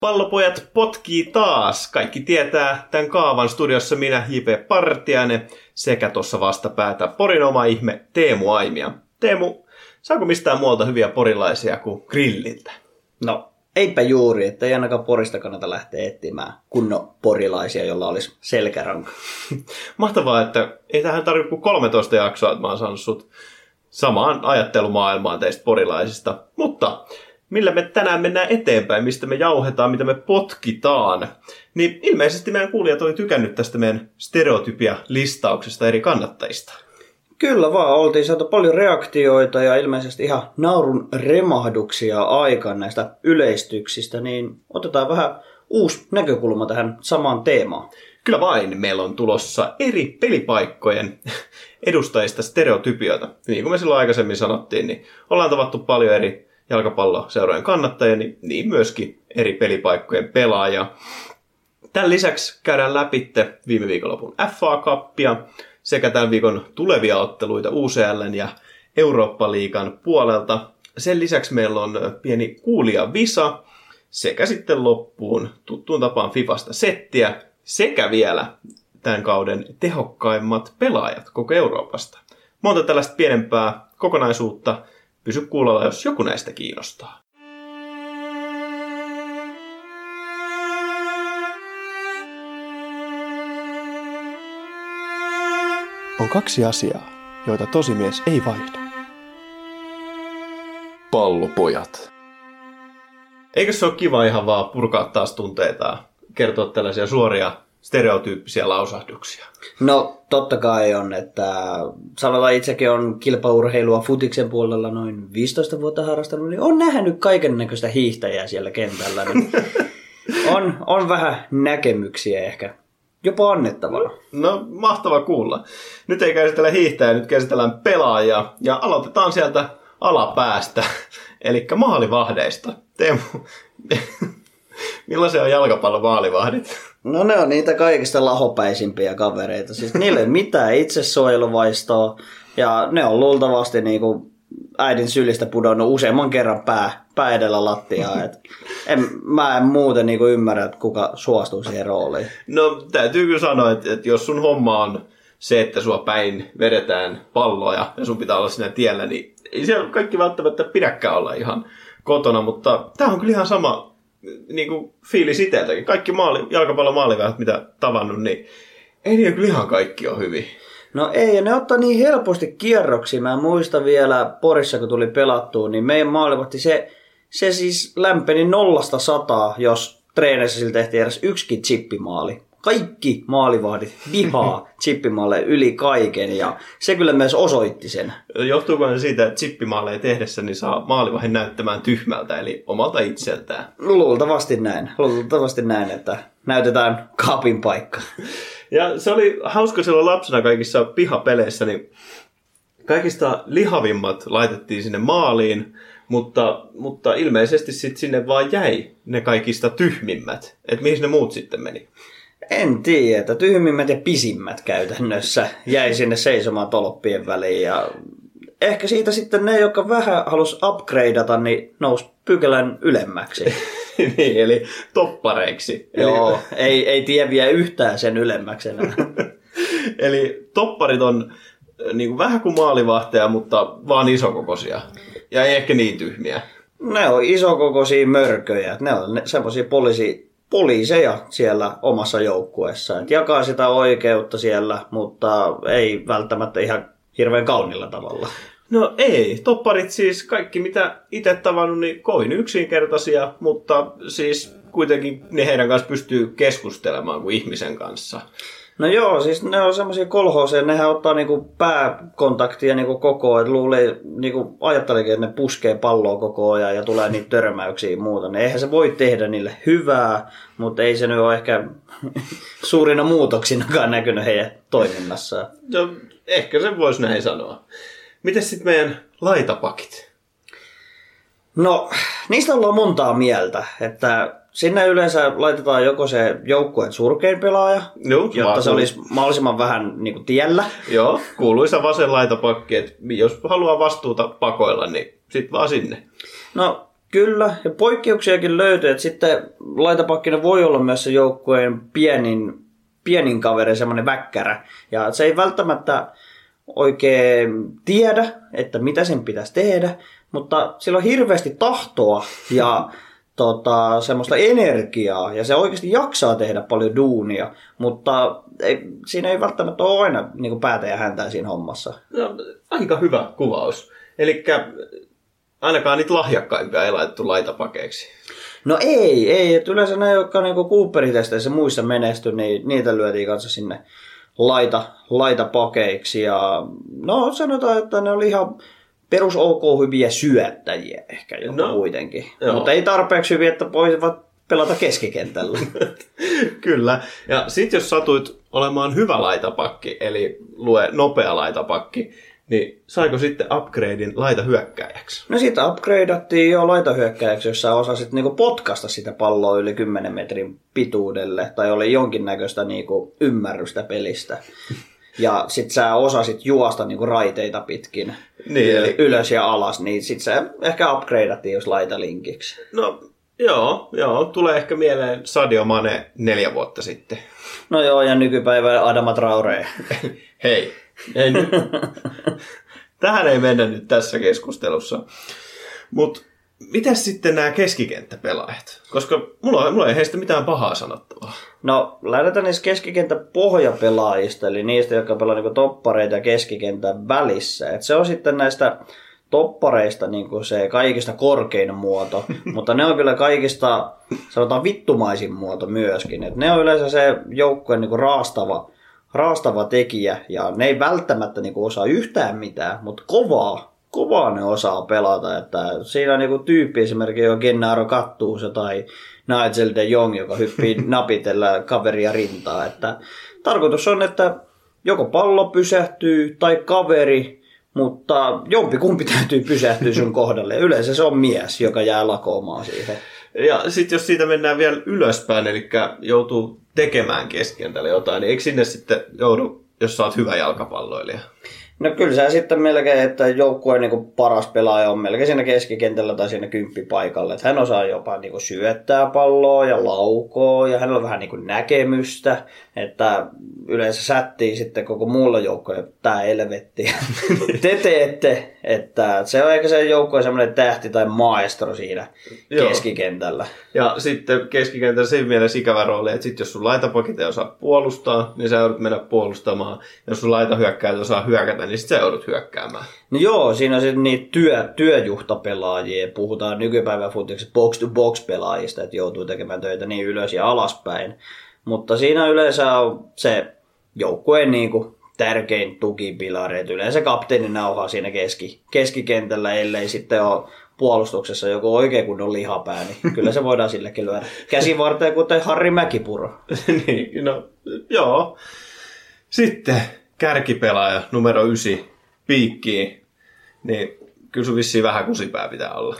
Pallopojat potkii taas. Kaikki tietää tämän kaavan studiossa minä, J.P. Partiainen, sekä tuossa vastapäätä Porin oma ihme Teemu Aimia. Teemu, saako mistään muualta hyviä porilaisia kuin grilliltä? No, eipä juuri, että ei ainakaan Porista kannata lähteä etsimään kunnon porilaisia, jolla olisi selkäranka. Mahtavaa, että ei tähän tarvitse kuin 13 jaksoa, että mä oon saanut sut samaan ajattelumaailmaan teistä porilaisista. Mutta millä me tänään mennään eteenpäin, mistä me jauhetaan, mitä me potkitaan, niin ilmeisesti meidän kuulijat oli tykännyt tästä meidän stereotypia-listauksesta eri kannattajista. Kyllä vaan, oltiin saatu paljon reaktioita ja ilmeisesti ihan naurun remahduksia aikaan näistä yleistyksistä, niin otetaan vähän uusi näkökulma tähän samaan teemaan. Kyllä vain, meillä on tulossa eri pelipaikkojen edustajista stereotypioita. Niin kuin me silloin aikaisemmin sanottiin, niin ollaan tavattu paljon eri jalkapalloseurojen kannattajia, niin, niin myöskin eri pelipaikkojen pelaaja. Tämän lisäksi käydään läpi viime viikonlopun FA-kappia sekä tämän viikon tulevia otteluita UCL ja Eurooppa-liigan puolelta. Sen lisäksi meillä on pieni kuulija Visa sekä sitten loppuun tuttuun tapaan Fifasta settiä sekä vielä tämän kauden tehokkaimmat pelaajat koko Euroopasta. Monta tällaista pienempää kokonaisuutta. Pysy kuulolla, jos joku näistä kiinnostaa. On kaksi asiaa, joita tosimies ei vaihda. Pallopojat. Eikö se ole kiva ihan vaan purkaa taas tunteita ja kertoa tällaisia suoria stereotyyppisiä lausahduksia? No totta kai on, että sanotaan itsekin on kilpaurheilua futiksen puolella noin 15 vuotta harrastanut, niin on nähnyt kaiken näköistä hiihtäjää siellä kentällä. Niin on, on vähän näkemyksiä ehkä jopa annettavana. No, mahtava kuulla. Nyt ei käsitellä hiihtäjää, nyt käsitellään pelaajia. Ja aloitetaan sieltä alapäästä, eli maalivahdeista. Teemu, millaisia on jalkapallon maalivahdit? No ne on niitä kaikista lahopäisimpiä kavereita. Siis niille ei mitään itsesuojeluvaistoa. Ja ne on luultavasti niinku äidin sylistä pudonnut useamman kerran pää, pää edellä lattiaa. Et en, mä en muuten niinku ymmärrä, että kuka suostuu siihen rooliin. No täytyy kyllä sanoa, että, että jos sun homma on se, että sua päin vedetään palloja ja sun pitää olla siinä tiellä, niin ei siellä kaikki välttämättä pidäkään olla ihan kotona, mutta tämä on kyllä ihan sama niin kuin fiilis itseltäkin. Kaikki maali, jalkapallon maalivähät, mitä tavannut, niin ei niin kyllä ihan kaikki ole hyvin. No ei, ja ne ottaa niin helposti kierroksi. Mä muistan vielä Porissa, kun tuli pelattua, niin meidän maalivahti, se, se siis lämpeni nollasta sataa, jos treeneissä sillä tehtiin edes yksikin chippimaali. Kaikki maalivahdit vihaa chippimalle yli kaiken ja se kyllä myös osoitti sen. Johtuuko se siitä, että chippimaaleja tehdessä niin saa maalivahin näyttämään tyhmältä, eli omalta itseltään? Luultavasti näin. Luultavasti näin, että näytetään kaapin paikka. Ja se oli hauska silloin lapsena kaikissa pihapeleissä, niin kaikista lihavimmat laitettiin sinne maaliin, mutta, mutta ilmeisesti sitten sinne vaan jäi ne kaikista tyhmimmät. Että mihin ne muut sitten meni? En tiedä, että tyhmimmät ja pisimmät käytännössä jäi sinne seisomaan tolppien väliin ja ehkä siitä sitten ne, jotka vähän halus upgradeata, niin nousi pykälän ylemmäksi. niin, eli toppareiksi. Joo, ei, ei tie vie yhtään sen ylemmäksi enää. eli topparit on niin kuin vähän kuin maalivahteja, mutta vaan isokokoisia. Ja ei ehkä niin tyhmiä. Ne on isokokoisia mörköjä. Ne on semmoisia poliisi, poliiseja siellä omassa joukkueessa. Et jakaa sitä oikeutta siellä, mutta ei välttämättä ihan hirveän kaunilla tavalla. No ei, topparit siis kaikki mitä itse tavannut, niin kovin yksinkertaisia, mutta siis kuitenkin ne heidän kanssa pystyy keskustelemaan kuin ihmisen kanssa. No joo, siis ne on semmoisia kolhooseja, nehän ottaa niinku pääkontaktia niinku koko ajan, luulee, niinku ajattelekin, että ne puskee palloa koko ajan ja tulee niitä törmäyksiä ja muuta. Ne eihän se voi tehdä niille hyvää, mutta ei se nyt ole ehkä suurina muutoksinakaan näkynyt heidän toiminnassaan. No, ehkä sen voisi näin sanoa. Miten sitten meidän laitapakit? No, niistä ollaan montaa mieltä, että sinne yleensä laitetaan joko se joukkueen surkein pelaaja, Joo, jotta se kuul- olisi mahdollisimman vähän niin kuin tiellä. Joo, kuuluisa vasen laitapakki, että jos haluaa vastuuta pakoilla, niin sit vaan sinne. No kyllä, ja poikkeuksiakin löytyy, että sitten laitapakkina voi olla myös se joukkueen pienin, pienin kaveri, semmoinen väkkärä. Ja se ei välttämättä oikein tiedä, että mitä sen pitäisi tehdä, mutta sillä on hirveästi tahtoa ja tota, semmoista energiaa ja se oikeasti jaksaa tehdä paljon duunia, mutta ei, siinä ei välttämättä ole aina niin päätä ja häntää siinä hommassa. No, aika hyvä kuvaus. Eli ainakaan niitä lahjakkaimpia ei laitettu laitapakeiksi. No ei, ei. Et yleensä ne, jotka niinku Cooperitesteissä muissa menesty, niin niitä lyötiin kanssa sinne laita, laitapakeiksi. Ja no sanotaan, että ne oli ihan perus ok hyviä syöttäjiä ehkä jopa No, kuitenkin. joo. Mutta ei tarpeeksi hyviä, että voisivat pelata keskikentällä. Kyllä. Ja sit jos satuit olemaan hyvä laitapakki, eli lue nopea laitapakki, niin saiko sitten upgradein laitahyökkääjäksi? No siitä upgradeattiin jo laitahyökkäjäksi, jos sä osasit niinku potkasta sitä palloa yli 10 metrin pituudelle, tai oli jonkinnäköistä niinku ymmärrystä pelistä. Ja sit sä osasit juosta niinku raiteita pitkin Niin, eli- ylös ja alas, niin sit sä ehkä upgradeattiin jos laitalinkiksi. No, joo, joo. Tulee ehkä mieleen Sadio Mane neljä vuotta sitten. No joo, ja nykypäivä Adama Traore. Hei, ei nyt. Tähän ei mennä nyt tässä keskustelussa. Mutta mitäs sitten nämä keskikenttäpelaajat? Koska mulla, mulla ei heistä mitään pahaa sanottavaa. No, lähdetään niistä keskikentän pohjapelaajista, eli niistä, jotka pelaa niinku toppareita keskikentän välissä. Et se on sitten näistä toppareista niinku se kaikista korkein muoto, mutta ne on kyllä kaikista, sanotaan vittumaisin muoto myöskin. Et ne on yleensä se joukkueen niinku raastava, raastava tekijä, ja ne ei välttämättä niinku osaa yhtään mitään, mutta kovaa, kovaa ne osaa pelata. Että siinä on niinku tyyppi esimerkiksi jo Gennaro Kattuusa tai Nigel de Jong, joka hyppii napitella kaveria rintaa. Että tarkoitus on, että joko pallo pysähtyy tai kaveri, mutta jompikumpi täytyy pysähtyä sun kohdalle. Yleensä se on mies, joka jää lakoamaan siihen. Ja sitten jos siitä mennään vielä ylöspäin, eli joutuu tekemään keskikentällä jotain, niin eikö sinne sitten joudu, jos sä oot hyvä jalkapalloilija? No kyllä se sitten melkein, että joukkueen niin paras pelaaja on melkein siinä keskikentällä tai siinä kymppipaikalla. Että hän osaa jopa niin syöttää palloa ja laukoo ja hänellä on vähän niin näkemystä. Että yleensä sättii sitten koko muulla joukkoja tämä elvetti. Te teette, että se on ehkä se joukkojen semmoinen tähti tai maestro siinä Joo. keskikentällä. Ja sitten keskikentällä siinä mielessä ikävä rooli, että sit jos sun laitapakit ei osaa puolustaa, niin sä joudut mennä puolustamaan. Jos sun laitahyökkäät osaa hyökätä, niin sit sä joudut hyökkäämään. No joo, siinä on sitten niitä työ, työjuhtapelaajia. Puhutaan nykypäivän futiksessa box-to-box-pelaajista, että joutuu tekemään töitä niin ylös ja alaspäin. Mutta siinä yleensä on se joukkueen niin kuin tärkein tukipilari. Että yleensä kapteeni nauhaa siinä keski, keskikentällä, ellei sitten ole puolustuksessa joku oikein kunnon lihapää, niin kyllä se voidaan sillekin lyödä käsivarteen, kuten Harri Mäkipuro. niin, no, joo. Sitten kärkipelaaja numero 9, piikkiin. Niin kyllä sun vissiin vähän kusipää pitää olla.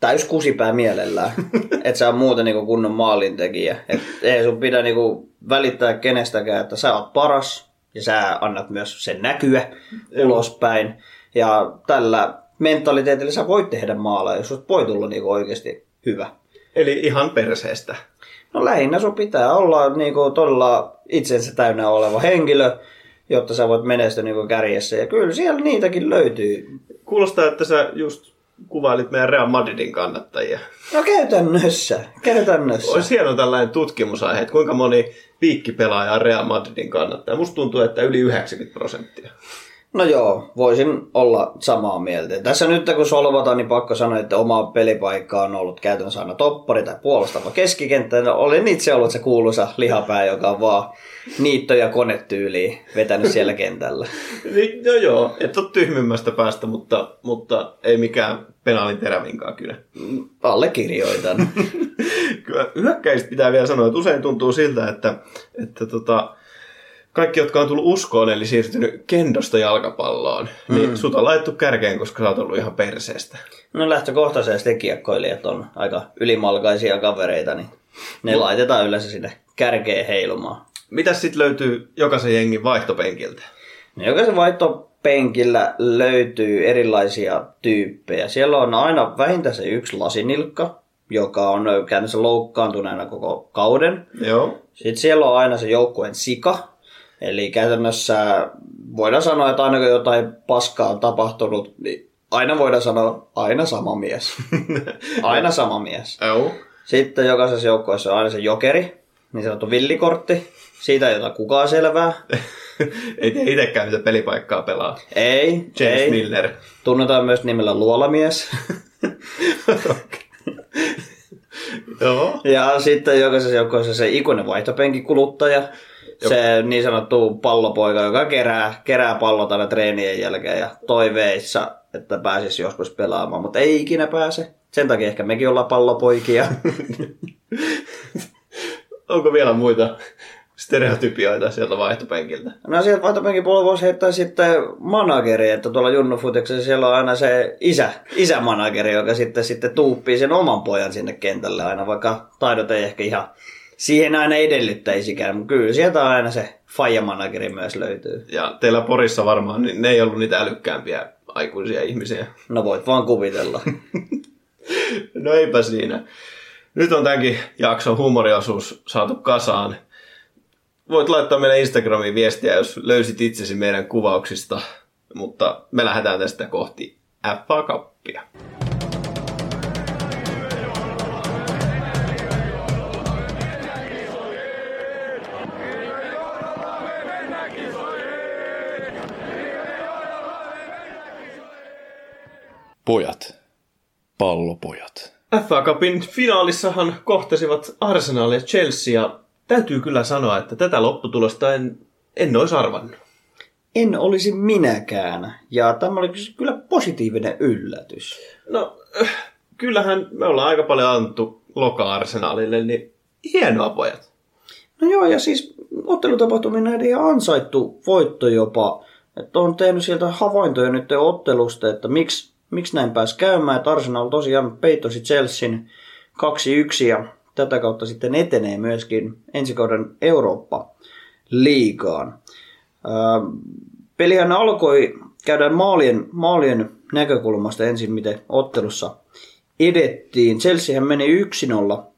täys kusipää mielellään. että sä on muuten niinku kunnon maalintekijä. Et ei sun pidä niinku välittää kenestäkään, että sä oot paras ja sä annat myös sen näkyä ulospäin. Ja tällä mentaliteetillä sä voit tehdä maala, jos susta voi tulla niinku oikeasti hyvä. Eli ihan perseestä. No lähinnä sun pitää olla niinku todella itsensä täynnä oleva henkilö, jotta sä voit menestyä niinku kärjessä. Ja kyllä siellä niitäkin löytyy. Kuulostaa, että sä just kuvailit meidän Real Madridin kannattajia. No käytännössä, käytännössä. Olisi hieno tällainen tutkimusaihe, että kuinka moni piikkipelaaja on Real Madridin kannattaja. Musta tuntuu, että yli 90 prosenttia. No joo, voisin olla samaa mieltä. Tässä nyt kun solvataan, niin pakko sanoa, että oma pelipaikka on ollut käytännössä aina toppari tai puolustava keskikenttä. No, olen itse ollut se kuuluisa lihapää, joka on vaan niitto- ja konetyyliin vetänyt siellä kentällä. Niin, no joo, et ole tyhmimmästä päästä, mutta, mutta ei mikään penaalin terävinkaan kyllä. Allekirjoitan. Kyllä hyökkäistä pitää vielä sanoa, että usein tuntuu siltä, että, että tota, kaikki, jotka on tullut uskoon, eli siirtynyt kendosta jalkapalloon, mm. niin sut on laittu kärkeen, koska sä oot ollut ihan perseestä. No lähtökohtaisesti kiekkoilijat on aika ylimalkaisia kavereita, niin ne mm. laitetaan yleensä sinne kärkeen heilumaan. Mitäs sitten löytyy jokaisen jengin vaihtopenkiltä? No, jokaisen vaihtopenkillä löytyy erilaisia tyyppejä. Siellä on aina vähintään se yksi lasinilkka, joka on käytännössä loukkaantuneena koko kauden. Joo. Sitten siellä on aina se joukkueen sika, Eli käytännössä voidaan sanoa, että aina kun jotain paskaa on tapahtunut, niin aina voidaan sanoa, aina sama mies. aina sama mies. Joo. Sitten jokaisessa joukkueessa on aina se jokeri, niin sanottu villikortti. Siitä ei ota kukaan selvää. ei tiedä itsekään, mitä pelipaikkaa pelaa. Ei, James ei. Miller. Tunnetaan myös nimellä luolamies. Joo. ja sitten jokaisessa joukkueessa se ikuinen vaihtopenkin kuluttaja. Se niin sanottu pallopoika, joka kerää, kerää pallot aina treenien jälkeen ja toiveissa, että pääsisi joskus pelaamaan, mutta ei ikinä pääse. Sen takia ehkä mekin ollaan pallopoikia. Onko vielä muita stereotypioita sieltä vaihtopenkiltä? No sieltä vaihtopenkin puolella voisi heittää sitten manageri, että tuolla Junnufutiksessa siellä on aina se isä, isämanageri, joka sitten, sitten tuuppii sen oman pojan sinne kentälle aina, vaikka taidot ei ehkä ihan siihen aina edellyttäisikään, mutta kyllä sieltä aina se fajamanageri myös löytyy. Ja teillä Porissa varmaan, niin ne ei ollut niitä älykkäämpiä aikuisia ihmisiä. No voit vaan kuvitella. no eipä siinä. Nyt on tämänkin jakson huumoriosuus saatu kasaan. Voit laittaa meille Instagramiin viestiä, jos löysit itsesi meidän kuvauksista, mutta me lähdetään tästä kohti FA-kappia. Pojat. Pallopojat. FA Cupin finaalissahan kohtasivat Arsenal ja Chelsea ja täytyy kyllä sanoa, että tätä lopputulosta en, en olisi arvannut. En olisi minäkään. Ja tämä oli kyllä positiivinen yllätys. No, äh, kyllähän me ollaan aika paljon antu Loka Arsenalille, niin hienoa pojat. No joo, ja siis ottelutapahtuminen näiden ihan ansaittu voitto jopa. Että on tehnyt sieltä havaintoja nyt ottelusta, että miksi miksi näin pääsi käymään, että Arsenal tosiaan peittosi Chelsean 2-1 ja tätä kautta sitten etenee myöskin ensi kauden Eurooppa-liigaan. Pelihän alkoi käydä maalien, maalien näkökulmasta ensin, miten ottelussa edettiin. Chelsea meni 1-0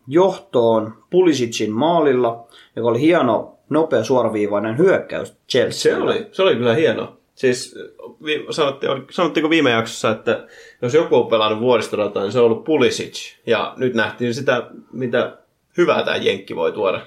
johtoon Pulisicin maalilla, joka oli hieno, nopea, suoraviivainen hyökkäys Chelsea. Se oli, se oli kyllä hieno. Siis sanottiin, sanottiinko viime jaksossa, että jos joku on pelannut vuoristorata, niin se on ollut Pulisic. Ja nyt nähtiin sitä, mitä hyvää tämä Jenkki voi tuoda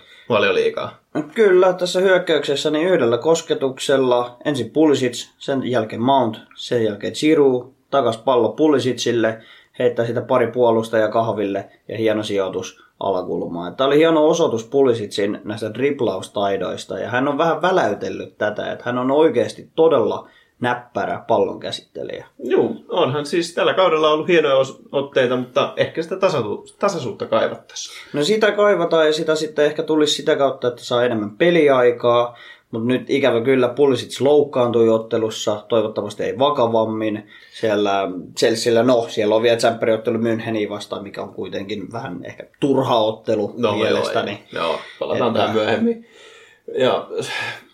liikaa. Kyllä, tässä hyökkäyksessä niin yhdellä kosketuksella ensin Pulisic, sen jälkeen Mount, sen jälkeen Giroud, takas pallo Pulisicille, heittää sitä pari puolusta kahville ja hieno sijoitus alakulmaan. Tämä oli hieno osoitus Pulisicin näistä driplaustaidoista ja hän on vähän väläytellyt tätä, että hän on oikeasti todella näppärä pallon käsittelijä. Joo, onhan siis tällä kaudella ollut hienoja otteita, mutta ehkä sitä tasasu- tasaisuutta kaivattaisiin. No sitä kaivataan ja sitä sitten ehkä tulisi sitä kautta, että saa enemmän peliaikaa, mutta nyt ikävä kyllä Pulisic loukkaantui ottelussa, toivottavasti ei vakavammin. Siellä Chelsealla, no siellä on vielä tsempperiottelu Müncheniin vastaan, mikä on kuitenkin vähän ehkä turha ottelu no, mielestäni. Joo, joo, palataan että... tähän myöhemmin. Ja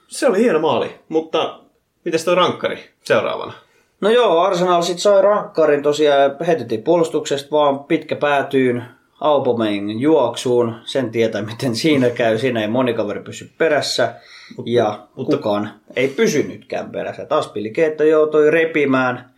se oli hieno maali, mutta Mites tuo rankkari seuraavana? No joo, Arsenal sitten sai rankkarin tosiaan, heitettiin puolustuksesta vaan pitkä päätyyn Aubameyangin juoksuun. Sen tietää, miten siinä käy. Siinä ei moni kaveri pysy perässä. ja mutta, kukaan ei pysynytkään perässä. Taas Keetta joutui repimään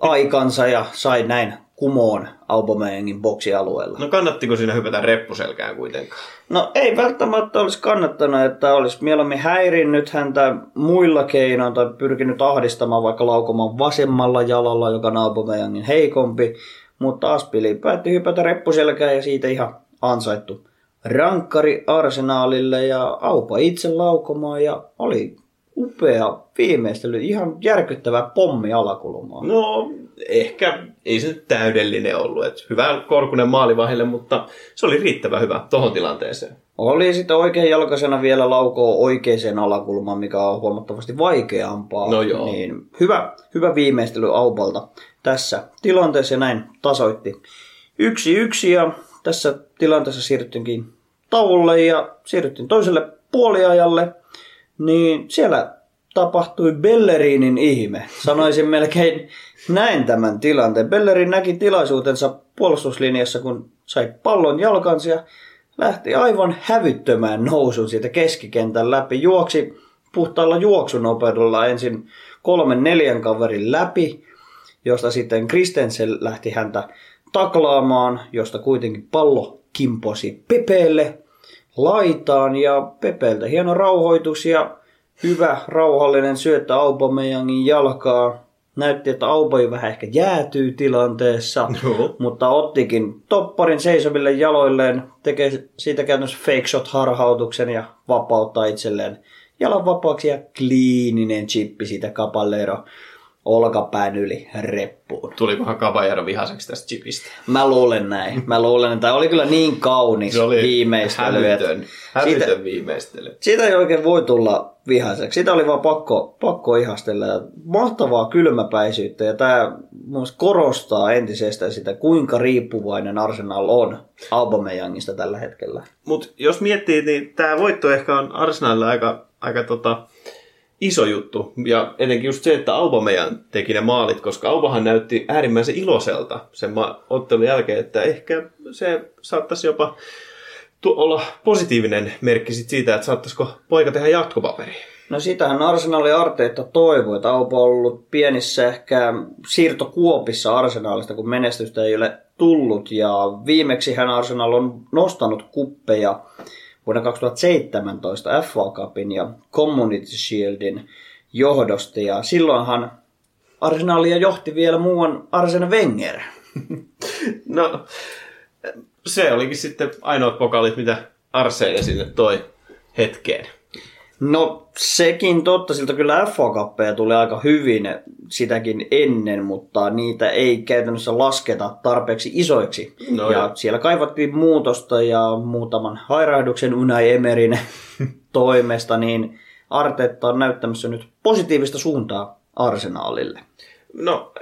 aikansa ja sai näin kumoon Aubameyangin boksialueella. No kannattiko siinä hypätä reppuselkään kuitenkaan? No ei välttämättä olisi kannattanut, että olisi mieluummin häirinnyt häntä muilla keinoin tai pyrkinyt ahdistamaan vaikka laukomaan vasemmalla jalalla, joka on Aubameyangin heikompi. Mutta Aspili päätti hypätä reppuselkään ja siitä ihan ansaittu rankkari arsenaalille ja Aupa itse laukomaan ja oli upea viimeistely, ihan järkyttävä pommi alakulmaan. No, ehkä ei se täydellinen ollut. Et hyvä korkunen maalivahille, mutta se oli riittävän hyvä tohon tilanteeseen. Oli sitten oikein jalkaisena vielä laukoa oikeaan alakulmaan, mikä on huomattavasti vaikeampaa. No joo. Niin hyvä, hyvä viimeistely Aupalta tässä tilanteessa ja näin tasoitti. Yksi yksi ja tässä tilanteessa siirryttiinkin tauolle ja siirryttiin toiselle puoliajalle. Niin siellä tapahtui Bellerinin ihme. Sanoisin melkein näin tämän tilanteen. Bellerin näki tilaisuutensa puolustuslinjassa, kun sai pallon jalkansa ja lähti aivan hävyttömään nousun siitä keskikentän läpi. Juoksi puhtaalla juoksunopeudella ensin kolmen neljän kaverin läpi, josta sitten Kristensen lähti häntä taklaamaan, josta kuitenkin pallo kimposi Pepeelle laitaan ja Pepeeltä hieno rauhoitus ja hyvä rauhallinen syöttö Aubameyangin jalkaa. Näytti, että Aubai vähän ehkä jäätyy tilanteessa, Joo. mutta ottikin topparin seisoville jaloilleen, tekee siitä käytännössä fake shot harhautuksen ja vapauttaa itselleen jalan vapaaksi ja kliininen chippi siitä Capallero olkapään yli reppuun. Tulikohan Caballero vihaseksi tästä chipistä? Mä luulen näin. Mä luulen, että tämä oli kyllä niin kaunis Se oli viimeistely. hävytön, hävytön Siitä- viimeistely. siitä ei oikein voi tulla vihaiseksi. Sitä oli vaan pakko, pakko ihastella. Mahtavaa kylmäpäisyyttä ja tämä korostaa entisestään sitä, kuinka riippuvainen Arsenal on Aubameyangista tällä hetkellä. Mutta jos miettii, niin tämä voitto ehkä on Arsenalille aika, aika tota, iso juttu. Ja etenkin just se, että Aubameyan teki ne maalit, koska Aubahan näytti äärimmäisen iloiselta sen ottelun jälkeen, että ehkä se saattaisi jopa olla positiivinen merkki siitä, että saattaisiko poika tehdä jatkopaperiin. No sitähän Arsenalin Arteetta toivoi, että Aupa on ollut pienissä ehkä siirtokuopissa Arsenalista, kun menestystä ei ole tullut. Ja viimeksi hän Arsenal on nostanut kuppeja vuonna 2017 FA Cupin ja Community Shieldin johdosta. Ja silloinhan Arsenalia johti vielä muuan Arsene Wenger. No, se olikin sitten ainoat pokalit, mitä Arsene sinne toi hetkeen. No sekin totta, siltä kyllä FA Cuppeja tuli aika hyvin sitäkin ennen, mutta niitä ei käytännössä lasketa tarpeeksi isoiksi. No ja joo. siellä kaivattiin muutosta ja muutaman hairahduksen Unai Emerin toimesta, niin Artetta on näyttämässä nyt positiivista suuntaa Arsenaalille. No,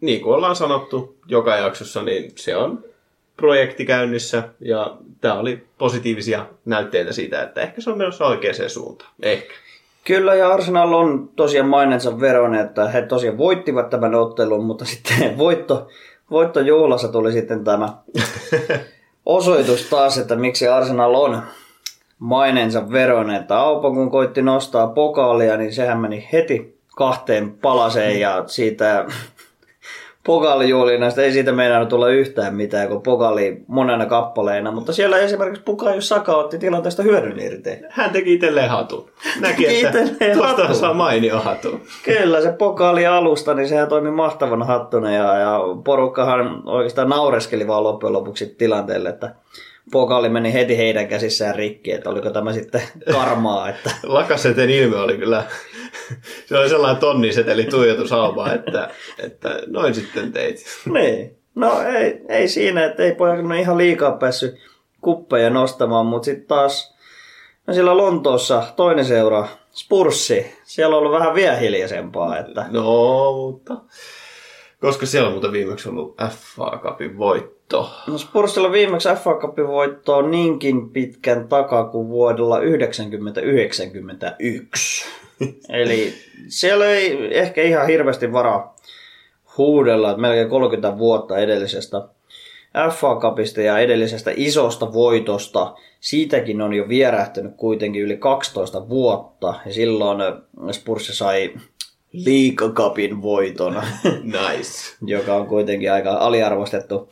niin kuin ollaan sanottu joka jaksossa, niin se on projekti käynnissä ja tämä oli positiivisia näytteitä siitä, että ehkä se on menossa oikeaan suuntaan. Ehkä. Kyllä, ja Arsenal on tosiaan mainensa veron, että he tosiaan voittivat tämän ottelun, mutta sitten voitto, voittojuhlassa tuli sitten tämä osoitus taas, että miksi Arsenal on mainensa veron, että Aupa kun koitti nostaa pokaalia, niin sehän meni heti kahteen palaseen ja siitä pokaalijuhlinnasta ei siitä meinannut tulla yhtään mitään, kun pokaali monena kappaleena, mutta siellä esimerkiksi Bukayo Saka otti tilanteesta hyödyn irti. Hän teki itselleen hatun. Näki, että tuosta saa mainio hatun. Kyllä, se pokaali alusta, niin sehän toimi mahtavana hattuna ja, ja porukkahan oikeastaan naureskeli vaan loppujen lopuksi tilanteelle, että pokaali meni heti heidän käsissään rikki, että oliko tämä sitten karmaa, että Lakaseten ilme oli kyllä, se oli sellainen tonniseteli tuijotusauma, että, että noin sitten teit. niin. No ei, ei siinä, että ei pojat ihan liikaa päässyt kuppeja nostamaan, mutta sitten taas no siellä Lontoossa toinen seura, Spurssi, siellä on ollut vähän vielä hiljaisempaa, että No, mutta koska siellä on muuten viimeksi ollut FA Cupin voitto. No Spursilla viimeksi FA Cupin voitto on niinkin pitkän takaa kuin vuodella 90-91. Eli siellä ei ehkä ihan hirveästi varaa huudella, että melkein 30 vuotta edellisestä FA Cupista ja edellisestä isosta voitosta. Siitäkin on jo vierähtänyt kuitenkin yli 12 vuotta. Ja silloin Spurs sai liikakapin voiton, Nice. joka on kuitenkin aika aliarvostettu,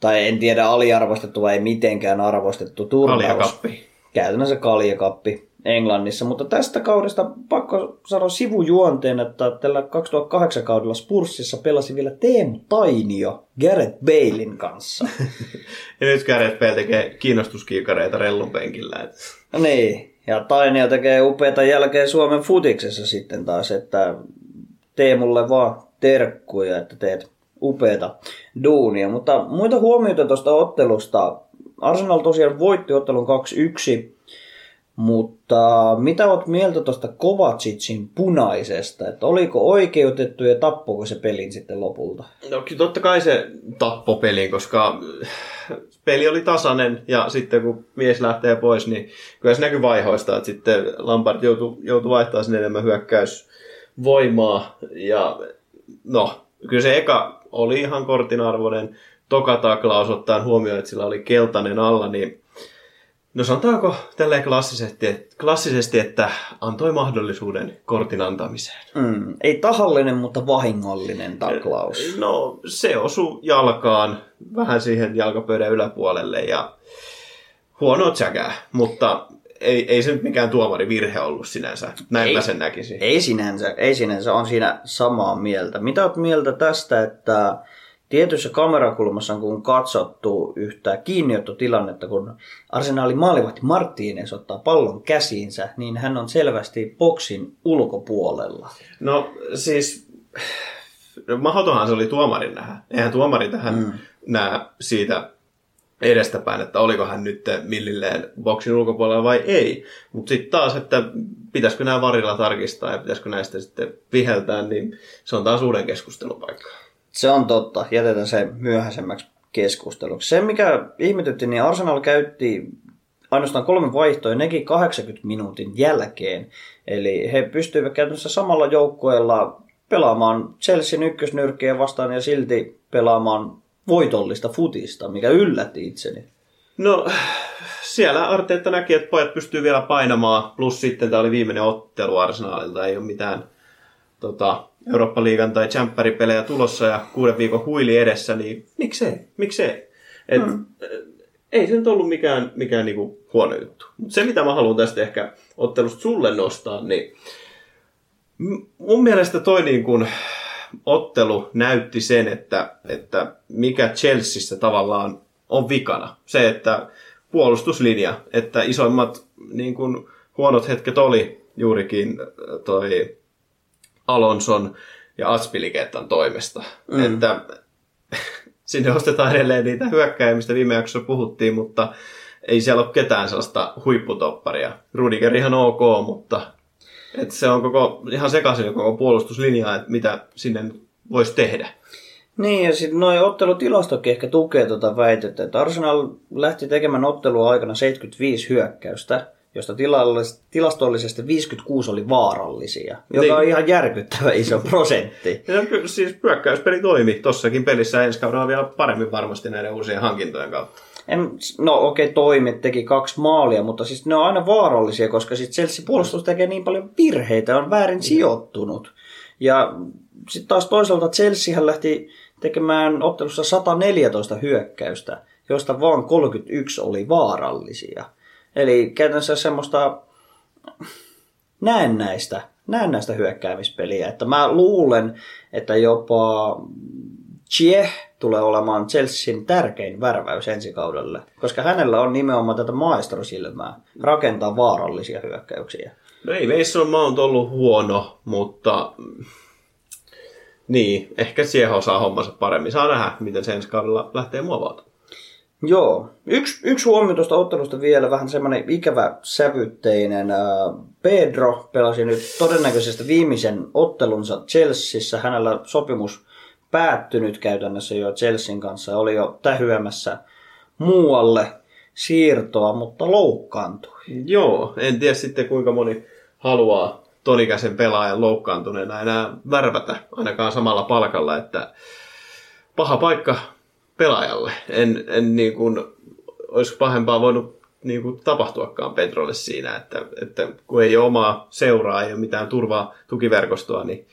tai en tiedä aliarvostettu vai ei mitenkään arvostettu turnaus. Kaljakappi. Käytännössä kaljakappi Englannissa, mutta tästä kaudesta pakko sanoa sivujuonteen, että tällä 2008 kaudella Spursissa pelasi vielä Teemu Tainio Gareth Balein kanssa. Ja nyt Gareth Bale tekee kiinnostuskiikareita rellun penkillä. et- niin, ja Tainio tekee upeata jälkeen Suomen futiksessa sitten taas, että Teemulle vaan terkkuja, että teet upeata duunia. Mutta muita huomioita tuosta ottelusta. Arsenal tosiaan voitti ottelun 2-1, mutta mitä oot mieltä tuosta Kovacicin punaisesta? Että oliko oikeutettu ja tappoiko se pelin sitten lopulta? No totta kai se tappoi pelin, koska peli oli tasainen ja sitten kun mies lähtee pois, niin kyllä se näkyy vaihoista, että sitten Lampard joutui, joutui vaihtamaan sinne enemmän hyökkäysvoimaa ja no, kyllä se eka oli ihan kortin arvoinen toka taklaus ottaen huomioon, että sillä oli keltainen alla, niin no sanotaanko tälleen klassisesti, klassisesti että antoi mahdollisuuden kortin antamiseen. Mm, ei tahallinen, mutta vahingollinen taklaus. No se osui jalkaan vähän siihen jalkapöydän yläpuolelle ja huono tsäkää, mutta ei, ei se nyt mikään tuomari virhe ollut sinänsä. Näin Ei. mä sen näkisin. Ei sinänsä, ei sinänsä, on siinä samaa mieltä. Mitä olet mieltä tästä, että tietyssä kamerakulmassa on kun katsottu yhtä kiinniottotilannetta, kun arsenaalin maalivahti Martínez ottaa pallon käsiinsä, niin hän on selvästi boksin ulkopuolella. No siis, no, mahdotonhan se oli tuomarin nähdä. Eihän tuomari tähän mm. näe siitä edestäpäin, että oliko hän nyt millilleen boksin ulkopuolella vai ei. Mutta sitten taas, että pitäisikö nämä varilla tarkistaa ja pitäisikö näistä sitten viheltää, niin se on taas uuden keskustelun paikka. Se on totta, jätetään se myöhäisemmäksi keskusteluksi. Se, mikä ihmetytti, niin Arsenal käytti ainoastaan kolme vaihtoa, nekin 80 minuutin jälkeen. Eli he pystyivät käytännössä samalla joukkueella pelaamaan Chelsean ykkösnyrkkiä vastaan ja silti pelaamaan voitollista futista, mikä yllätti itseni. No, siellä Arteetta näki, että pojat pystyy vielä painamaan, plus sitten tämä oli viimeinen ottelu Arsenalilta, ei ole mitään tota, Eurooppa-liigan tai Champeripelejä tulossa ja kuuden viikon huili edessä, niin miksei, miksei. Et, mm. Ei se nyt ollut mikään, mikään niinku huono juttu. Mut se, mitä mä haluan tästä ehkä ottelusta sulle nostaa, niin mun mielestä toi niin kuin ottelu näytti sen, että, että mikä Chelseassa tavallaan on vikana. Se, että puolustuslinja, että isoimmat niin kuin, huonot hetket oli juurikin toi Alonson ja Aspiliketan toimesta. Mm. Että sinne ostetaan edelleen niitä hyökkäjä, mistä viime jaksossa puhuttiin, mutta ei siellä ole ketään sellaista huipputopparia. Rudiger ihan ok, mutta että se on koko, ihan sekaisin koko puolustuslinja, että mitä sinne voisi tehdä. Niin, ja sitten noin ottelutilastokin ehkä tukee tuota väitettä, että Arsenal lähti tekemään ottelua aikana 75 hyökkäystä, josta tilastollisesti 56 oli vaarallisia, joka Niin. on ihan järkyttävä iso prosentti. Ja kyllä siis hyökkäyspeli toimi tossakin pelissä ensi kaudella vielä paremmin varmasti näiden uusien hankintojen kautta. En, no okei, okay, toimi, teki kaksi maalia, mutta siis ne on aina vaarallisia, koska sitten Chelsea puolustus tekee niin paljon virheitä, on väärin sijoittunut. Ja sitten taas toisaalta Chelseahän lähti tekemään ottelussa 114 hyökkäystä, joista vain 31 oli vaarallisia. Eli käytännössä semmoista näennäistä, näennäistä hyökkäämispeliä. Että mä luulen, että jopa Chieh tulee olemaan Chelsean tärkein värväys ensi kaudelle, koska hänellä on nimenomaan tätä maestrosilmää rakentaa vaarallisia hyökkäyksiä. No ei Mason Mount ollut huono, mutta niin, ehkä siihen osaa hommansa paremmin. Saa nähdä, miten se ensi kaudella lähtee muovautumaan. Joo. Yksi, yksi huomio tuosta ottelusta vielä, vähän semmoinen ikävä sävytteinen. Ää, Pedro pelasi nyt todennäköisesti viimeisen ottelunsa Chelseassa. Hänellä sopimus päättynyt käytännössä jo Chelsean kanssa. Oli jo tähyämässä muualle siirtoa, mutta loukkaantui. Joo, en tiedä sitten kuinka moni haluaa tonikäisen pelaajan loukkaantuneena enää värvätä ainakaan samalla palkalla, että paha paikka pelaajalle. En, en niin kuin, olisi pahempaa voinut niin kuin tapahtuakaan Pedrolle siinä, että, että kun ei ole omaa seuraa, ei ole mitään turvaa tukiverkostoa, niin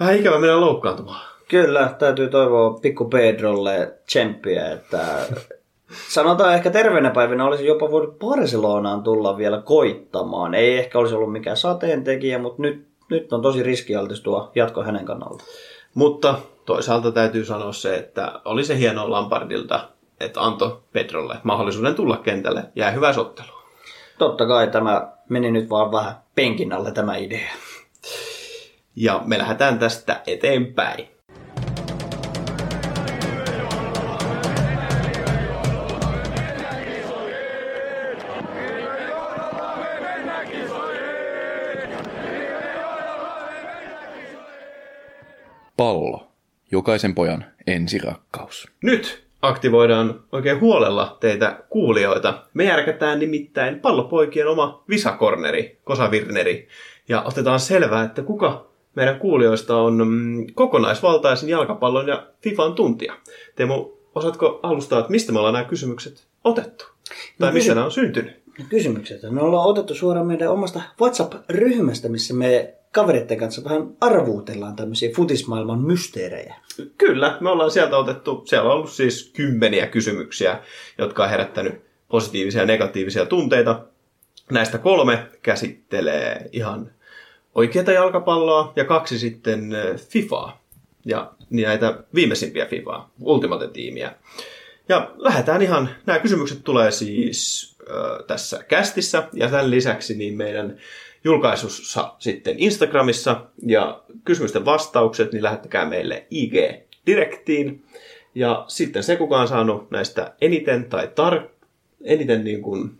vähän ikävä mennä loukkaantumaan. Kyllä, täytyy toivoa pikku Pedrolle tsemppiä, että sanotaan ehkä terveenä päivänä olisi jopa voinut Barcelonaan tulla vielä koittamaan. Ei ehkä olisi ollut mikään sateentekijä, mutta nyt, nyt on tosi riskialtis tuo jatko hänen kannalta. Mutta toisaalta täytyy sanoa se, että oli se hieno Lampardilta, että antoi Pedrolle mahdollisuuden tulla kentälle. Jää hyvä sottelu. Totta kai tämä meni nyt vaan vähän penkin alle tämä idea. Ja me lähdetään tästä eteenpäin. Jokaisen pojan ensirakkaus. Nyt aktivoidaan oikein huolella teitä kuulijoita. Me järkätään nimittäin pallopoikien oma visakorneri, kosavirneri, ja otetaan selvää, että kuka meidän kuulijoista on mm, kokonaisvaltaisen jalkapallon ja FIFAn tuntija. Teemu, osaatko alustaa, että mistä me ollaan nämä kysymykset otettu? Tai No missä kysy- nämä on syntynyt? No kysymykset. Me ollaan otettu suoraan meidän omasta WhatsApp-ryhmästä, missä me kavereiden kanssa vähän arvuutellaan tämmöisiä futismaailman mysteerejä. Kyllä, me ollaan sieltä otettu, siellä on ollut siis kymmeniä kysymyksiä, jotka on herättänyt positiivisia ja negatiivisia tunteita. Näistä kolme käsittelee ihan oikeata jalkapalloa ja kaksi sitten äh, FIFAa ja näitä viimeisimpiä FIFAa, Ultimate-tiimiä. Ja lähdetään ihan, nämä kysymykset tulee siis äh, tässä kästissä ja tämän lisäksi niin meidän julkaisussa sitten Instagramissa ja kysymysten vastaukset, niin lähettäkää meille IG-direktiin. Ja sitten se, kuka on saanut näistä eniten tai tar- eniten niin kuin,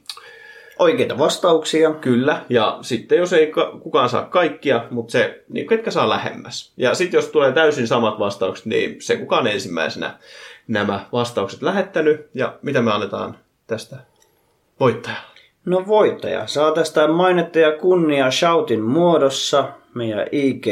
Oikeita vastauksia. kyllä, ja sitten jos ei ka- kukaan saa kaikkia, mutta se, niin ketkä saa lähemmäs. Ja sitten jos tulee täysin samat vastaukset, niin se kuka on ensimmäisenä nämä vastaukset lähettänyt, ja mitä me annetaan tästä voittajalle. No voittaja saa tästä mainetta ja kunnia shoutin muodossa meidän IG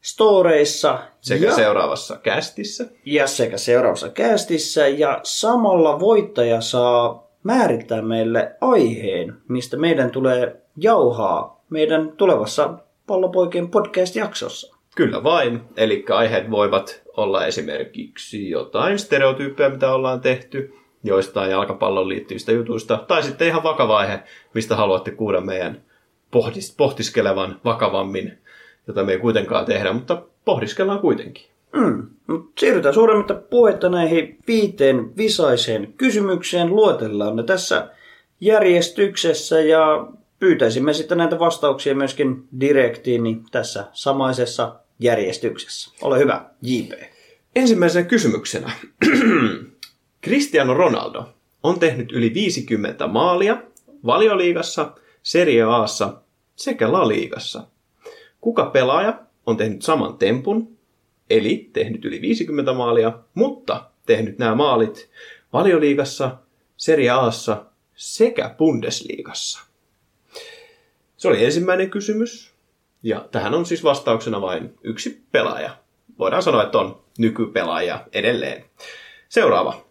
storeissa Sekä ja, seuraavassa kästissä. ja sekä seuraavassa kästissä ja samalla voittaja saa määrittää meille aiheen, mistä meidän tulee jauhaa meidän tulevassa Pallopoikien podcast-jaksossa. Kyllä vain. Eli aiheet voivat olla esimerkiksi jotain stereotyyppejä, mitä ollaan tehty, joistain jalkapallon liittyvistä jutuista, tai sitten ihan vakava aihe, mistä haluatte kuulla meidän pohdis- pohtiskelevan vakavammin, jota me ei kuitenkaan tehdä, mutta pohdiskellaan kuitenkin. Mm. Siirrytään suuremmitta puhetta näihin viiteen visaiseen kysymykseen. Luetellaan ne tässä järjestyksessä ja pyytäisimme sitten näitä vastauksia myöskin direktiin niin tässä samaisessa järjestyksessä. Ole hyvä, JP. Ensimmäisenä kysymyksenä. Cristiano Ronaldo on tehnyt yli 50 maalia valioliigassa, Serie Aassa sekä La Liigassa. Kuka pelaaja on tehnyt saman tempun, eli tehnyt yli 50 maalia, mutta tehnyt nämä maalit valioliigassa, Serie Aassa sekä Bundesliigassa? Se oli ensimmäinen kysymys. Ja tähän on siis vastauksena vain yksi pelaaja. Voidaan sanoa, että on nykypelaaja edelleen. Seuraava.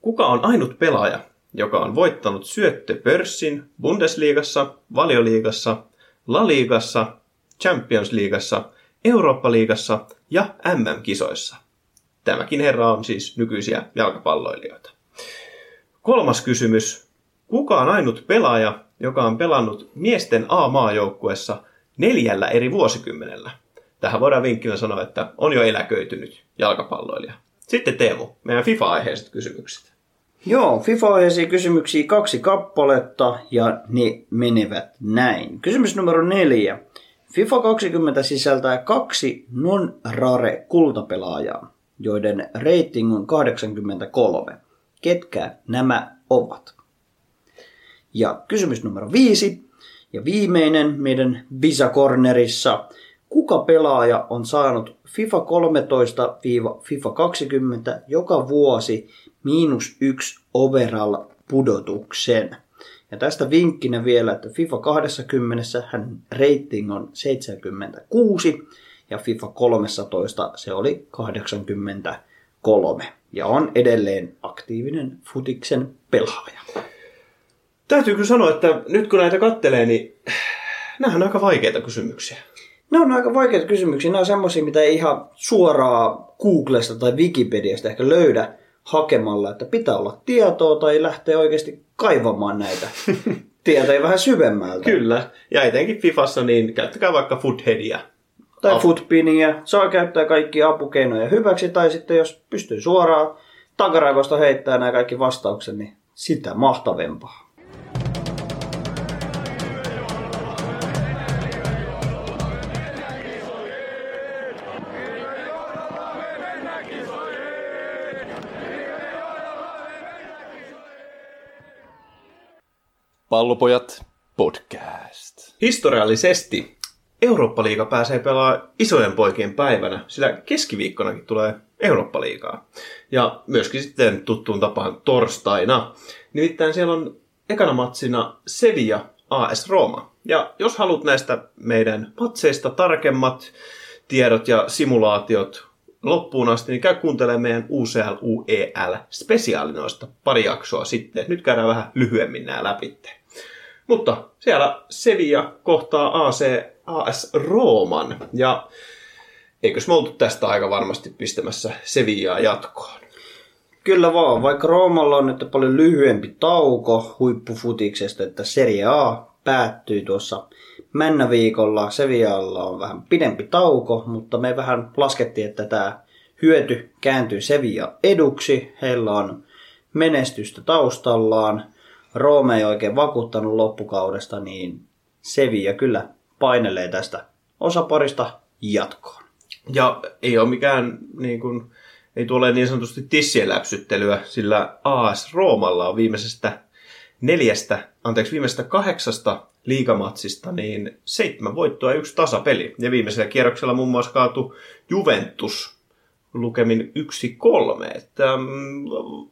Kuka on ainut pelaaja, joka on voittanut syöttöpörssin Bundesliigassa, Valioliigassa, La Liigassa, Champions Liigassa, Eurooppa-liigassa ja MM-kisoissa? Tämäkin herra on siis nykyisiä jalkapalloilijoita. Kolmas kysymys. Kuka on ainut pelaaja, joka on pelannut miesten A-maajoukkuessa neljällä eri vuosikymmenellä? Tähän voidaan vinkkinä sanoa, että on jo eläköitynyt jalkapalloilija. Sitten Teemu, meidän FIFA-aiheiset kysymykset. Joo, FIFA-aiheisia kysymyksiä kaksi kappaletta ja ne menevät näin. Kysymys numero neljä. FIFA 20 sisältää kaksi non-rare kultapelaajaa, joiden rating on 83. Ketkä nämä ovat? Ja kysymys numero viisi ja viimeinen meidän Visa Cornerissa. Kuka pelaaja on saanut FIFA 13-FIFA 20 joka vuosi miinus yksi overall pudotuksen? Ja tästä vinkkinä vielä, että FIFA 20 hän rating on 76 ja FIFA 13 se oli 83 ja on edelleen aktiivinen futiksen pelaaja. Täytyy kyllä sanoa, että nyt kun näitä kattelee, niin nämä on aika vaikeita kysymyksiä. Ne on aika vaikeita kysymyksiä. Nämä on semmoisia, mitä ei ihan suoraan Googlesta tai Wikipediasta ehkä löydä hakemalla, että pitää olla tietoa tai lähteä oikeasti kaivamaan näitä tietoja vähän syvemmältä. Kyllä. Ja etenkin Fifassa, niin käyttäkää vaikka Foodheadia. Tai Apu. footpinia. Saa käyttää kaikki apukeinoja hyväksi, tai sitten jos pystyy suoraan takaraivosta heittää nämä kaikki vastaukset, niin sitä mahtavempaa. Pallopojat podcast. Historiallisesti Eurooppa-liiga pääsee pelaamaan isojen poikien päivänä, sillä keskiviikkonakin tulee Eurooppa-liigaa. Ja myöskin sitten tuttuun tapaan torstaina. Nimittäin siellä on ekana matsina Sevilla AS Roma. Ja jos haluat näistä meidän matseista tarkemmat tiedot ja simulaatiot loppuun asti, niin käy kuuntelemaan meidän UCL UEL spesiaalinoista pari jaksoa sitten. Nyt käydään vähän lyhyemmin nämä läpi. Mutta siellä Sevilla kohtaa AC, AS Rooman. Ja eikös me oltu tästä aika varmasti pistämässä Sevillaa jatkoon? Kyllä vaan, vaikka Roomalla on nyt paljon lyhyempi tauko huippufutiksesta, että Serie A päättyi tuossa männäviikolla. Sevillalla on vähän pidempi tauko, mutta me vähän laskettiin, että tämä hyöty kääntyy Sevilla eduksi. Heillä on menestystä taustallaan. Roome ei oikein vakuuttanut loppukaudesta, niin Sevilla kyllä painelee tästä osaparista jatkoon. Ja ei ole mikään niin kuin, ei tule niin sanotusti tissien läpsyttelyä, sillä AS Roomalla on viimeisestä neljästä, anteeksi, viimeisestä kahdeksasta liigamatsista, niin seitsemän voittoa ja yksi tasapeli. Ja viimeisellä kierroksella muun muassa kaatu Juventus lukemin 1-3. Että mm,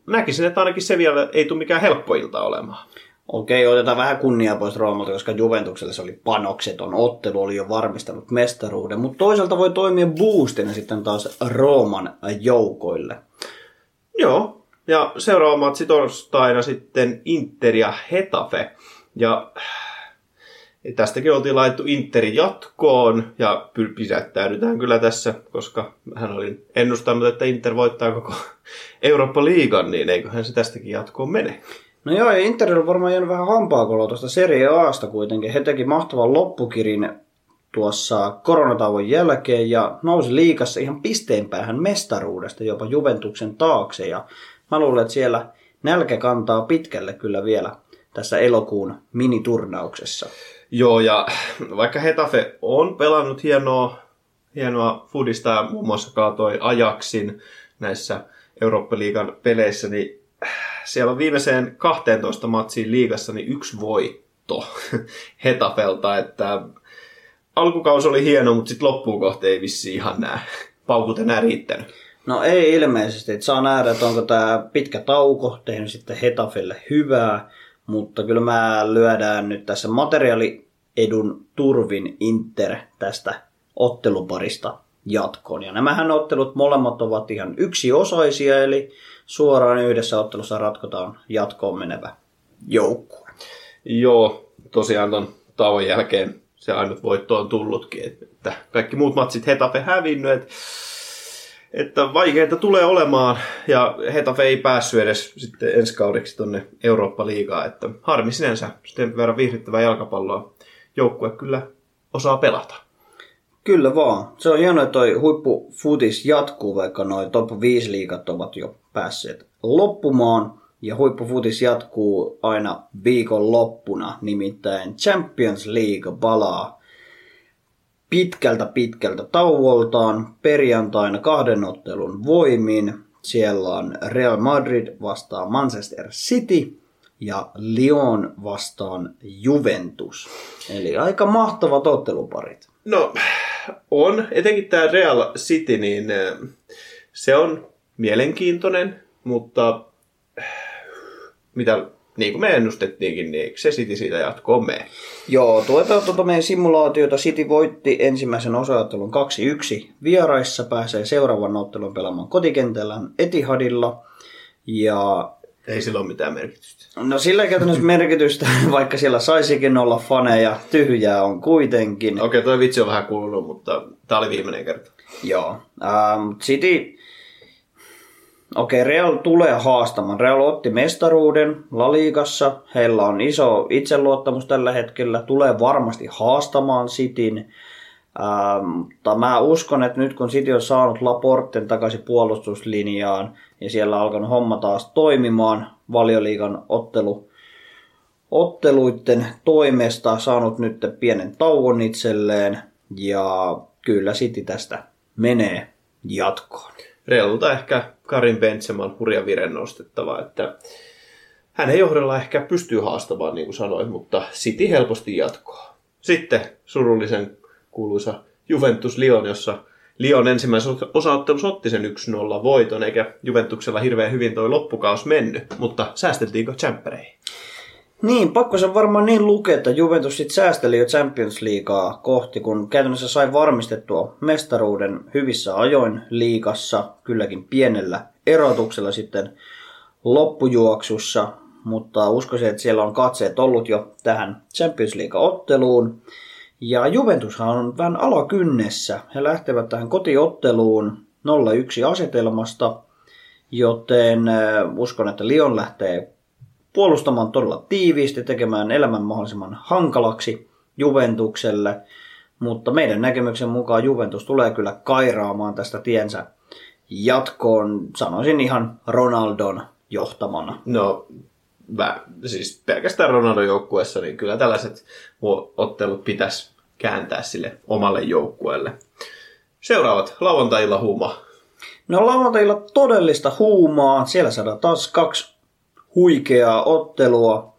näkisin, että ainakin Sevilla ei tule mikään helppo ilta olemaan. Okei, otetaan vähän kunniaa pois Roomalta, koska Juventukselle se oli panokseton ottelu, oli jo varmistanut mestaruuden, mutta toisaalta voi toimia boostina sitten taas Rooman joukoille. Joo, ja seuraava matsi torstaina sitten Inter ja Hetafe. Ja tästäkin oltiin laittu Interin jatkoon ja py- pidättäydytään kyllä tässä, koska hän oli ennustanut, että Inter voittaa koko Eurooppa-liigan, niin eiköhän se tästäkin jatkoon mene. No joo, ja Interillä on varmaan jäänyt vähän hampaakoloa tuosta Serie Asta kuitenkin. He teki mahtavan loppukirin tuossa koronatauon jälkeen ja nousi liikassa ihan pisteen päähän mestaruudesta jopa Juventuksen taakse. Ja mä luulen, että siellä nälkä kantaa pitkälle kyllä vielä tässä elokuun miniturnauksessa. Joo, ja vaikka Hetafe on pelannut hienoa, hienoa fudista ja muun muassa kaatoi Ajaksin näissä Eurooppa-liigan peleissä, niin siellä on viimeiseen 12 matsiin liigassa niin yksi voitto Hetafelta, että alkukausi oli hieno, mutta sitten loppuun kohti ei vissi ihan nämä paukut enää riittänyt. No ei ilmeisesti, että saa nähdä, että onko tämä pitkä tauko tehnyt sitten Hetafelle hyvää, mutta kyllä mä lyödään nyt tässä materiaaliedun turvin Inter tästä otteluparista jatkoon. Ja nämähän ottelut molemmat ovat ihan yksiosaisia, eli suoraan yhdessä ottelussa ratkotaan jatkoon menevä joukkue. Joo, tosiaan ton tauon jälkeen se ainut voitto on tullutkin, että kaikki muut matsit Hetafe hävinnyt, että, että vaikeita tulee olemaan, ja Hetafe ei päässyt edes sitten ensi kaudeksi tonne Eurooppa-liigaan, että harmi sinänsä, sitten verran viihdyttävää jalkapalloa joukkue kyllä osaa pelata. Kyllä vaan. Se on hienoa, että toi huippufutis jatkuu, vaikka noin top 5 liigat ovat jo päässeet loppumaan. Ja huippufutis jatkuu aina viikon loppuna, nimittäin Champions League palaa pitkältä pitkältä tauoltaan perjantaina kahden ottelun voimin. Siellä on Real Madrid vastaan Manchester City ja Lyon vastaan Juventus. Eli aika mahtavat otteluparit. No, on. Etenkin tämä Real City, niin eh, se on mielenkiintoinen, mutta eh, mitä, niin kuin me ennustettiinkin, niin se City siitä jatkoon mene? Joo, tuetaan tuota meidän simulaatiota. City voitti ensimmäisen osaottelun 2-1. Vieraissa pääsee seuraavan ottelun pelaamaan kotikentällä Etihadilla. Ja Ei sillä ole mitään merkitystä. No sillä ei käytännössä merkitystä, vaikka siellä saisikin olla faneja, tyhjää on kuitenkin. Okei, toi vitsi on vähän kuulunut, mutta tää oli viimeinen kerta. Joo. Ähm, City, okei, Real tulee haastamaan. Real otti mestaruuden La Ligassa. Heillä on iso itseluottamus tällä hetkellä. Tulee varmasti haastamaan Cityn. Ähm, mutta mä uskon, että nyt kun City on saanut Laporten takaisin puolustuslinjaan ja siellä on alkanut homma taas toimimaan valioliigan ottelu, otteluiden toimesta, saanut nyt pienen tauon itselleen ja kyllä City tästä menee jatkoon. Realta ehkä Karin Benzema hurja vire nostettava, että hänen johdolla ehkä pystyy haastamaan, niin kuin sanoin, mutta City helposti jatkoa. Sitten surullisen kuuluisa Juventus Lyon, jossa Lyon ensimmäisessä osaottelussa otti sen 1-0 voiton, eikä Juventuksella hirveän hyvin toi loppukaus mennyt, mutta säästeltiinkö tsemppäreihin? Niin, pakko se varmaan niin lukea, että Juventus sitten säästeli jo Champions Leaguea kohti, kun käytännössä sai varmistettua mestaruuden hyvissä ajoin liigassa, kylläkin pienellä erotuksella sitten loppujuoksussa, mutta uskoisin, että siellä on katseet ollut jo tähän Champions League-otteluun. Ja Juventushan on vähän alakynnessä. He lähtevät tähän kotiotteluun 0-1 asetelmasta, joten äh, uskon, että Lyon lähtee puolustamaan todella tiiviisti, tekemään elämän mahdollisimman hankalaksi Juventukselle. Mutta meidän näkemyksen mukaan Juventus tulee kyllä kairaamaan tästä tiensä jatkoon, sanoisin ihan Ronaldon johtamana. No, mä, siis pelkästään Ronaldon joukkueessa, niin kyllä tällaiset ottelut pitäisi kääntää sille omalle joukkueelle. Seuraavat lauantailla huuma. No lauantailla todellista huumaa. Siellä saadaan taas kaksi huikeaa ottelua.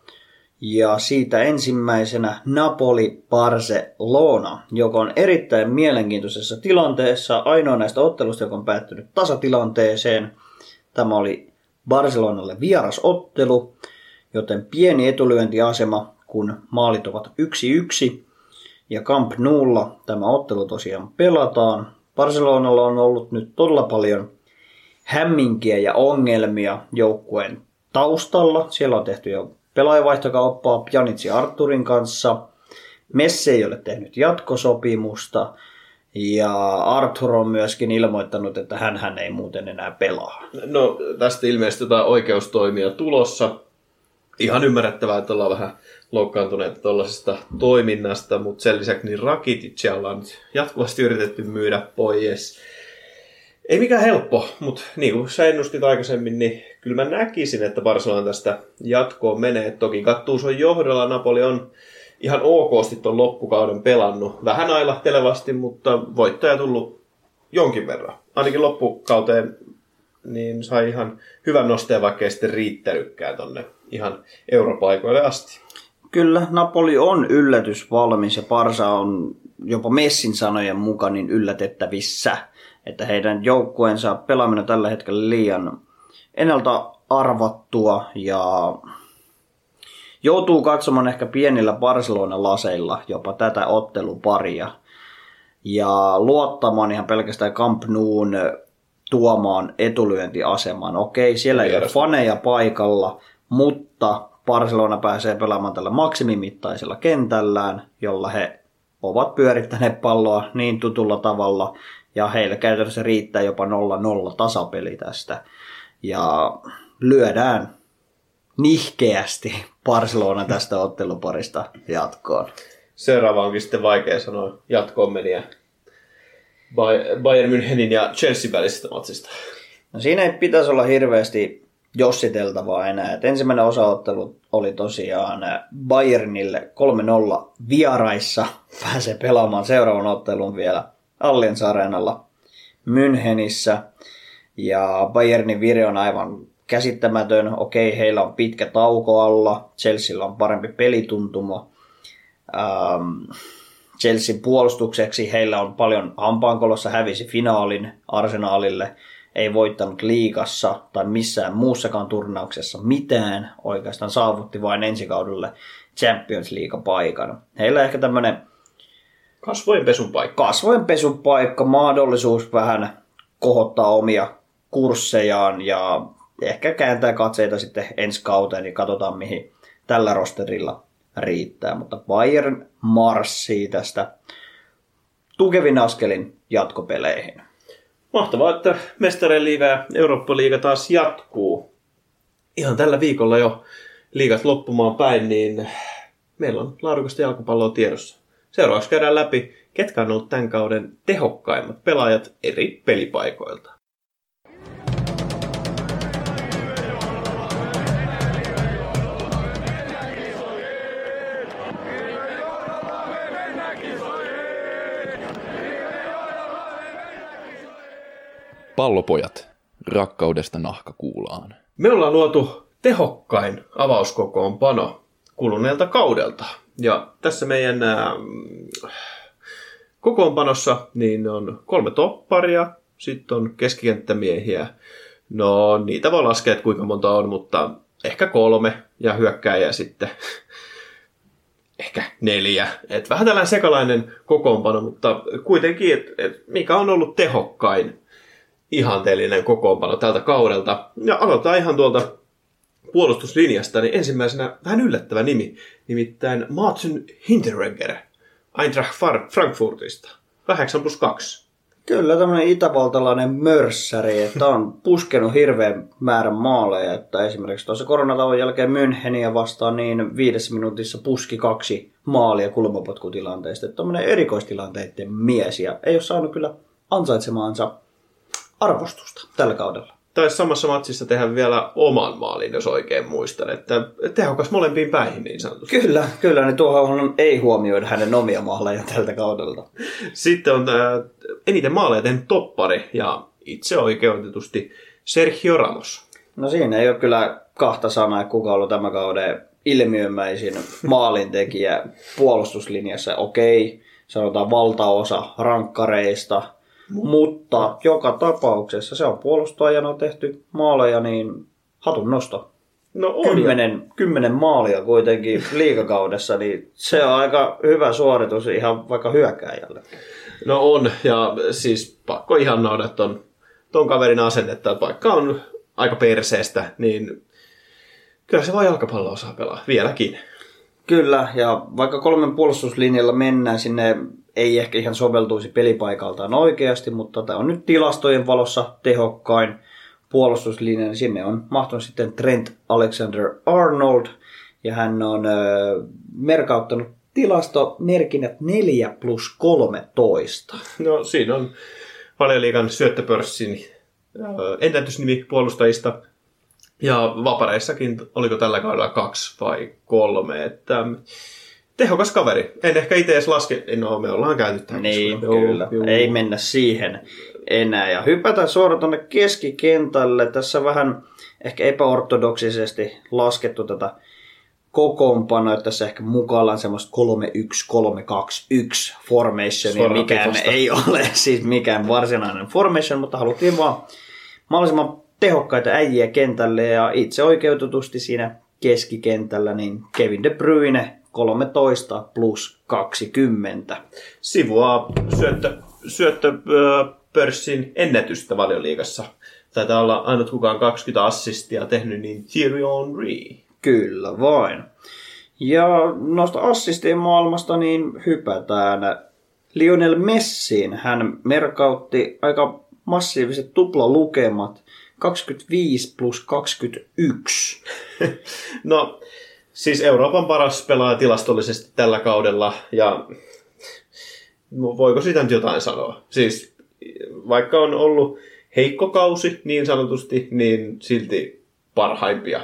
Ja siitä ensimmäisenä Napoli Barcelona, joka on erittäin mielenkiintoisessa tilanteessa. Ainoa näistä ottelusta, joka on päättynyt tasatilanteeseen. Tämä oli Barcelonalle vierasottelu, joten pieni etulyöntiasema, kun maalit ovat 1-1. Ja Camp Noulla tämä ottelu tosiaan pelataan. Barcelonalla on ollut nyt todella paljon hämminkiä ja ongelmia joukkueen taustalla. Siellä on tehty jo pelaajavaihtokauppaa Pjanitsi Arturin kanssa. Messi ei ole tehnyt jatkosopimusta. Ja Arthur on myöskin ilmoittanut, että hän, hän ei muuten enää pelaa. No tästä ilmeisesti jotain oikeustoimia tulossa. Ihan ymmärrettävää, että ollaan vähän loukkaantuneita tuollaisesta toiminnasta, mutta sen lisäksi niin Rakiticia ollaan jatkuvasti yritetty myydä pois. Ei mikään helppo, mutta niin kuin sä ennustit aikaisemmin, niin kyllä mä näkisin, että Barcelona tästä jatkoon menee. Toki Gattuson johdolla Napoli on ihan okosti tuon loppukauden pelannut. Vähän ailahtelevasti, mutta voittaja tullut jonkin verran. Ainakin loppukauteen niin sai ihan hyvän nosteen, vaikka ei sitten riittänytkään tonne ihan europaikoille asti. Kyllä, Napoli on yllätys valmis ja Parsa on jopa Messin sanojen mukaan niin yllätettävissä, että heidän joukkueensa pelaaminen tällä hetkellä liian ennalta arvattua ja joutuu katsomaan ehkä pienillä Barcelona-laseilla jopa tätä otteluparia ja luottamaan ihan pelkästään Camp Noun tuomaan etulyöntiasemaan. Okei, siellä ei ole faneja paikalla, mutta Barcelona pääsee pelaamaan tällä maksimimittaisella kentällään, jolla he ovat pyörittäneet palloa niin tutulla tavalla, ja heillä käytännössä riittää jopa 0-0 tasapeli tästä. Ja lyödään nihkeästi Barcelona tästä otteluparista jatkoon. Seuraava onkin sitten vaikea sanoa jatkoon meniä Bayern Münchenin ja Chelsea välisestä matsista. No siinä ei pitäisi olla hirveästi jossiteltavaa enää. Et ensimmäinen osaottelu oli tosiaan Bayernille 3-0 vieraissa. Pääsee pelaamaan seuraavan ottelun vielä Allianz Areenalla Münchenissä. Ja Bayernin vire on aivan käsittämätön. Okei, heillä on pitkä tauko alla. Chelsealla on parempi pelituntuma. Ähm, Chelsean puolustukseksi heillä on paljon hampaankolossa hävisi finaalin Arsenaalille – ei voittanut liigassa tai missään muussakaan turnauksessa mitään, oikeastaan saavutti vain ensi kaudelle Champions League-paikan. Heillä ehkä tämmöinen kasvojen pesun paikka. Kasvojen pesun paikka, mahdollisuus vähän kohottaa omia kurssejaan ja ehkä kääntää katseita sitten ensi kauteen, niin katsotaan mihin tällä rosterilla riittää. Mutta Bayern marssii tästä tukevin askelin jatkopeleihin. Mahtavaa, että Mestarien liiga ja Eurooppa-liiga taas jatkuu. Ihan tällä viikolla jo liigat loppumaan päin, niin meillä on laadukasta jalkapalloa tiedossa. Seuraavaksi käydään läpi, ketkä on ollut tämän kauden tehokkaimmat pelaajat eri pelipaikoilta. Pallopojat, rakkaudesta nahkakuulaan. Me ollaan luotu tehokkain avauskokoonpano kuluneelta kaudelta. Ja tässä meidän ää, kokoonpanossa niin on kolme topparia, sitten on keskikenttämiehiä. No niitä voi laskea, että kuinka monta on, mutta ehkä kolme ja hyökkääjä sitten ehkä neljä. Et vähän tällainen sekalainen kokoonpano, mutta kuitenkin, et, et mikä on ollut tehokkain ihanteellinen kokoonpano tältä kaudelta. Ja aloitetaan ihan tuolta puolustuslinjasta, niin ensimmäisenä vähän yllättävä nimi, nimittäin Martin Hinteregger Eintracht Frankfurtista. 8 plus 2. Kyllä tämmöinen itävaltalainen mörssäri, että on puskenut hirveän määrän maaleja, että esimerkiksi tuossa koronatauon jälkeen Müncheniä vastaan niin viidessä minuutissa puski kaksi maalia kulmapotkutilanteesta. Että tämmöinen erikoistilanteiden mies ja ei ole saanut kyllä ansaitsemaansa arvostusta tällä kaudella. Taisi samassa matsissa tehdä vielä oman maalin, jos oikein muistan. Että tehokas molempiin päihin niin sanotusti. Kyllä, kyllä, niin tuohon ei huomioida hänen omia maaleja tältä kaudelta. Sitten on tämä eniten maaleja tehnyt toppari ja itse oikeutetusti Sergio Ramos. No siinä ei ole kyllä kahta sanaa, kuka on ollut tämän kauden ilmiömäisin maalintekijä puolustuslinjassa. Okei, sanotaan valtaosa rankkareista – mutta joka tapauksessa se on puolustajana tehty maaleja, niin hatun nosto. No on. Kymmenen, kymmenen maalia kuitenkin liikakaudessa, niin se on aika hyvä suoritus ihan vaikka hyökkääjälle. No on, ja siis pakko ihan noida ton, ton kaverin asennetta, että vaikka on aika perseestä, niin kyllä se vaan jalkapallo osaa pelaa vieläkin. Kyllä, ja vaikka kolmen puolustuslinjalla mennään sinne ei ehkä ihan soveltuisi pelipaikaltaan oikeasti, mutta tämä on nyt tilastojen valossa tehokkain puolustuslinja, niin sinne on mahtunut sitten Trent Alexander Arnold, ja hän on ö, merkauttanut tilastomerkinnät 4 plus 13. No siinä on liikan syöttöpörssin ennätysnimi puolustajista. Ja vapareissakin, oliko tällä kaudella kaksi vai kolme, että tehokas kaveri. En ehkä itse edes laske, no me ollaan käyty tähän. Niin, joo, kyllä. Joo. Ei mennä siihen enää. Ja hypätään suoraan tuonne keskikentälle. Tässä vähän ehkä epäortodoksisesti laskettu tätä kokoonpanoa, että tässä ehkä mukana on semmoista 3-1-3-2-1 formation, mikään ei ole siis mikään varsinainen formation, mutta haluttiin vaan mahdollisimman tehokkaita äijiä kentälle ja itse oikeutetusti siinä keskikentällä niin Kevin De Bruyne 13 plus 20. Sivua syöttö, syöttöpörssin ennätystä valioliigassa. Taitaa olla ainut kukaan 20 assistia tehnyt, niin Thierry Henry. Kyllä vain. Ja noista assistien maailmasta niin hypätään Lionel Messiin. Hän merkautti aika massiiviset tuplalukemat 25 plus 21. no, Siis Euroopan paras pelaaja tilastollisesti tällä kaudella ja voiko sitä nyt jotain sanoa? Siis vaikka on ollut heikko kausi niin sanotusti, niin silti parhaimpia.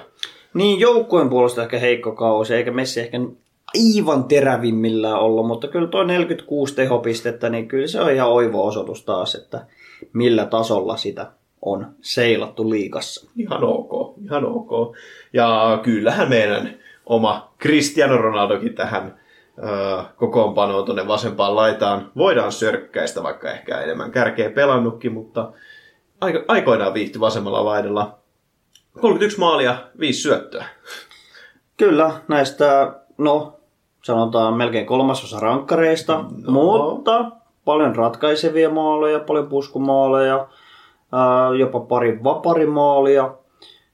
Niin, joukkueen puolesta ehkä heikko kausi, eikä Messi ehkä aivan terävimmillään ollut, mutta kyllä tuo 46 tehopistettä, niin kyllä se on ihan oivo osoitus taas, että millä tasolla sitä on seilattu liikassa. Ihan ok, ihan ok. Ja kyllähän meidän oma Cristiano Ronaldokin tähän kokoonpanoon tuonne vasempaan laitaan. Voidaan sörkkäistä, vaikka ehkä enemmän kärkeä pelannutkin, mutta aiko, aikoinaan viihty vasemmalla laidalla. 31 maalia, 5 syöttöä. Kyllä, näistä, no, sanotaan melkein kolmasosa rankkareista, no. mutta paljon ratkaisevia maaleja, paljon puskumaaleja, jopa pari vaparimaalia.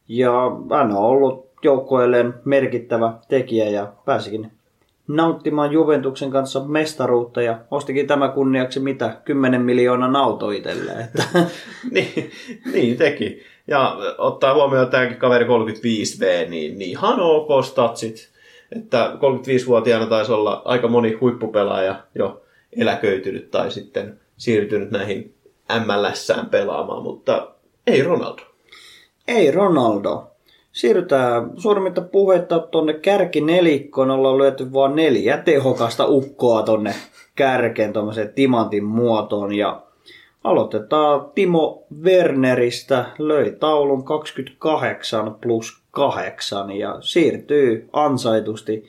Ja hän on ollut joukkueelleen merkittävä tekijä ja pääsikin nauttimaan Juventuksen kanssa mestaruutta ja ostikin tämä kunniaksi mitä 10 miljoonan auto itselleen. Että niin, niin teki. Ja ottaa huomioon tämäkin kaveri 35V, niin, niin ihan ok statsit. Että 35-vuotiaana taisi olla aika moni huippupelaaja jo eläköitynyt tai sitten siirtynyt näihin MLSään pelaamaan, mutta ei Ronaldo. ei Ronaldo. Siirrytään suurimmitta puhetta tuonne kärkinelikkoon. Ollaan lyöty vain neljä tehokasta ukkoa tonne kärkeen tuommoiseen timantin muotoon. Ja aloitetaan Timo Werneristä. Löi taulun 28 plus 8 ja siirtyy ansaitusti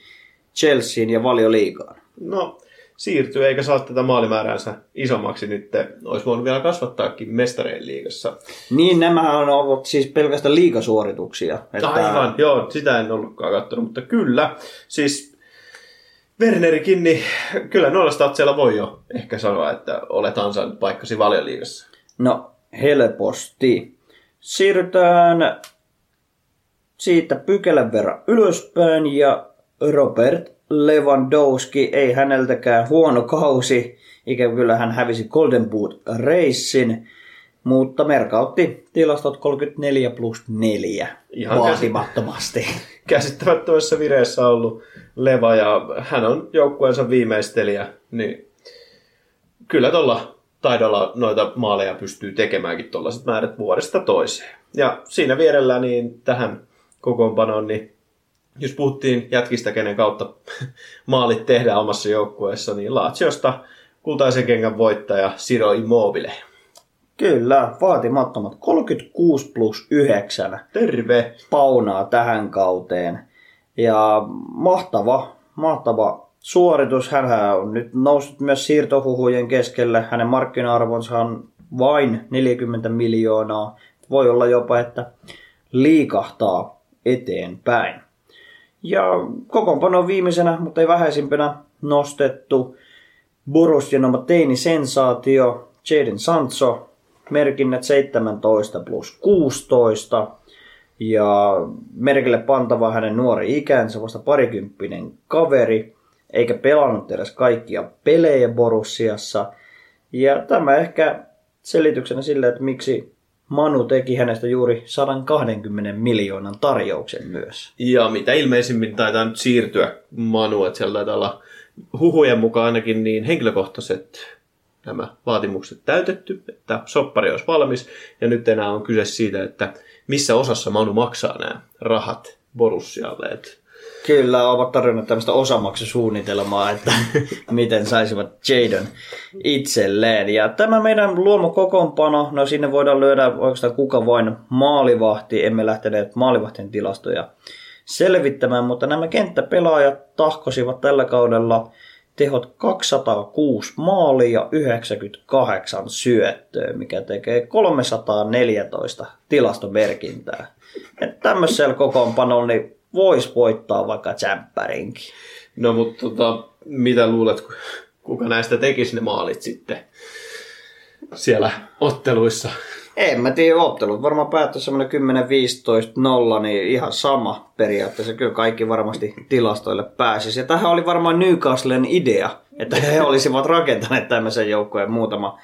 Chelseain ja valioliigaan. No, siirtyy eikä saa tätä maalimääränsä isommaksi nyt. Olisi voinut vielä kasvattaakin mestareen liigassa. Niin, nämä on ollut siis pelkästään liigasuorituksia. Että Aivan, joo, sitä en ollutkaan katsonut, mutta kyllä. Siis Wernerikin, niin kyllä noilla statseilla voi jo ehkä sanoa, että olet ansainnut paikkasi valioliigassa. No, helposti. Siirrytään siitä pykälän verran ylöspäin ja Robert Lewandowski ei häneltäkään huono kausi. Ikävä kyllä hän hävisi Golden Boot Racein, mutta merkautti tilastot 34 plus 4 Ihan vaatimattomasti. Käsittämättömässä vireessä ollut Leva ja hän on joukkueensa viimeistelijä, niin kyllä tuolla taidolla noita maaleja pystyy tekemäänkin tuollaiset määrät vuodesta toiseen. Ja siinä vierellä niin tähän kokoonpanoon, niin jos puhuttiin jätkistä, kenen kautta maalit tehdään omassa joukkueessa, niin Laatsiosta kultaisen kengän voittaja Siro Immobile. Kyllä, vaatimattomat 36 plus 9 Terve! paunaa tähän kauteen. Ja mahtava, mahtava suoritus. Hän on nyt noussut myös siirtohuhujen keskelle. Hänen markkina-arvonsa on vain 40 miljoonaa. Voi olla jopa, että liikahtaa eteenpäin. Ja kokoonpano viimeisenä, mutta ei vähäisimpänä nostettu Borussian oma teini-sensaatio Jaden Sancho, merkinnät 17 plus 16 ja merkille pantava hänen nuori ikänsä, vasta parikymppinen kaveri, eikä pelannut edes kaikkia pelejä Borussiassa. Ja tämä ehkä selityksenä sille, että miksi Manu teki hänestä juuri 120 miljoonan tarjouksen myös. Ja mitä ilmeisimmin taitaa nyt siirtyä Manu, että siellä taitaa olla huhujen mukaan ainakin niin henkilökohtaiset nämä vaatimukset täytetty, että soppari olisi valmis. Ja nyt enää on kyse siitä, että missä osassa Manu maksaa nämä rahat Borussialle. Että Kyllä, ovat tarjonneet tämmöistä osamaksusuunnitelmaa, että miten saisivat Jadon itselleen. Ja tämä meidän luomokokoonpano, no sinne voidaan lyödä oikeastaan kuka vain maalivahti. Emme lähteneet maalivahtien tilastoja selvittämään, mutta nämä kenttäpelaajat tahkosivat tällä kaudella tehot 206 maalia ja 98 syöttöä, mikä tekee 314 tilastomerkintää. Et tämmöisellä kokoonpanolla niin voisi voittaa vaikka tsemppärinkin. No mutta tota, mitä luulet, kuka näistä tekisi ne maalit sitten siellä otteluissa? En mä tiedä, ottelut varmaan päättyi semmoinen 10-15-0, niin ihan sama periaatteessa. Kyllä kaikki varmasti tilastoille pääsisi. Ja tähän oli varmaan Newcastlen idea, että he olisivat rakentaneet tämmöisen joukkueen muutama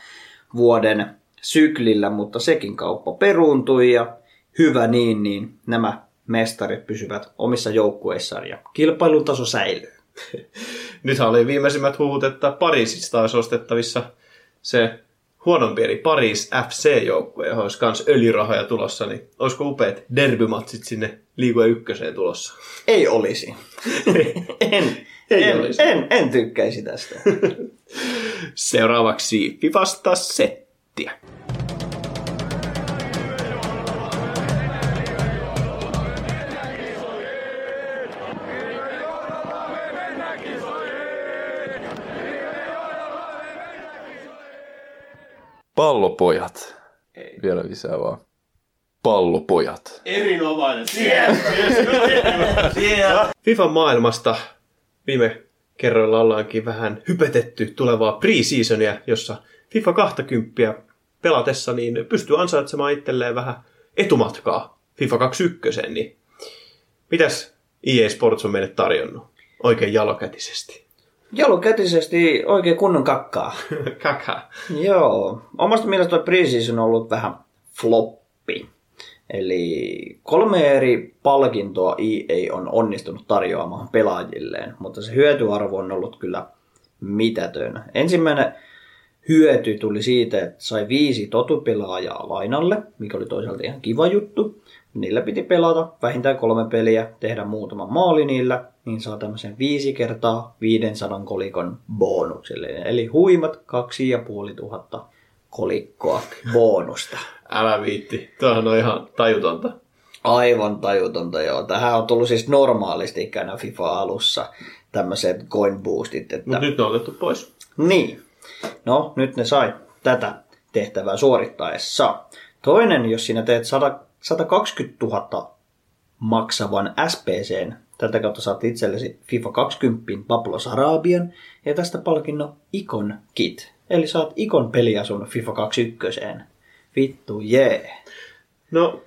vuoden syklillä, mutta sekin kauppa peruuntui ja hyvä niin, niin nämä mestarit pysyvät omissa joukkueissaan ja kilpailun taso säilyy. Nythän oli viimeisimmät huhut, että Pariisista olisi ostettavissa se huonompi, eli Paris FC-joukkue, johon olisi myös öljyrahoja tulossa, niin olisiko upeat derbymatsit sinne liigojen ykköseen tulossa? Ei olisi. en, Ei en, olisi. en, en tykkäisi tästä. Seuraavaksi Fifasta settiä. Pallopojat. Vielä lisää vaan. Pallopojat. Erinomainen. FIFAn maailmasta viime kerralla ollaankin vähän hypetetty tulevaa pre-seasonia, jossa FIFA 20 pelatessa niin pystyy ansaitsemaan itselleen vähän etumatkaa FIFA 21, niin mitäs EA Sports on meille tarjonnut? Oikein jalokätisesti. Jalokätisesti oikein kunnon kakkaa. Kaka. Joo. Omasta mielestä tuo preseason on ollut vähän floppi. Eli kolme eri palkintoa EA on onnistunut tarjoamaan pelaajilleen, mutta se hyötyarvo on ollut kyllä mitätön. Ensimmäinen hyöty tuli siitä, että sai viisi totupelaajaa lainalle, mikä oli toisaalta ihan kiva juttu. Niillä piti pelata vähintään kolme peliä, tehdä muutama maali niillä, niin saa tämmöisen viisi kertaa 500 kolikon bonukselle. Eli huimat kaksi ja puoli tuhatta kolikkoa bonusta. Älä viitti. Tuohan on ihan tajutonta. Aivan tajutonta, joo. Tähän on tullut siis normaalisti ikänä FIFA-alussa tämmöiset coin boostit. Että... Mutta nyt ne on otettu pois. Niin. No, nyt ne sai tätä tehtävää suorittaessa. Toinen, jos sinä teet 100, 120 000 maksavan SPCn, tätä kautta saat itsellesi FIFA 20 Pablo Sarabian ja tästä palkinnon Icon Kit. Eli saat Icon peliasun FIFA 21. Vittu jee. No,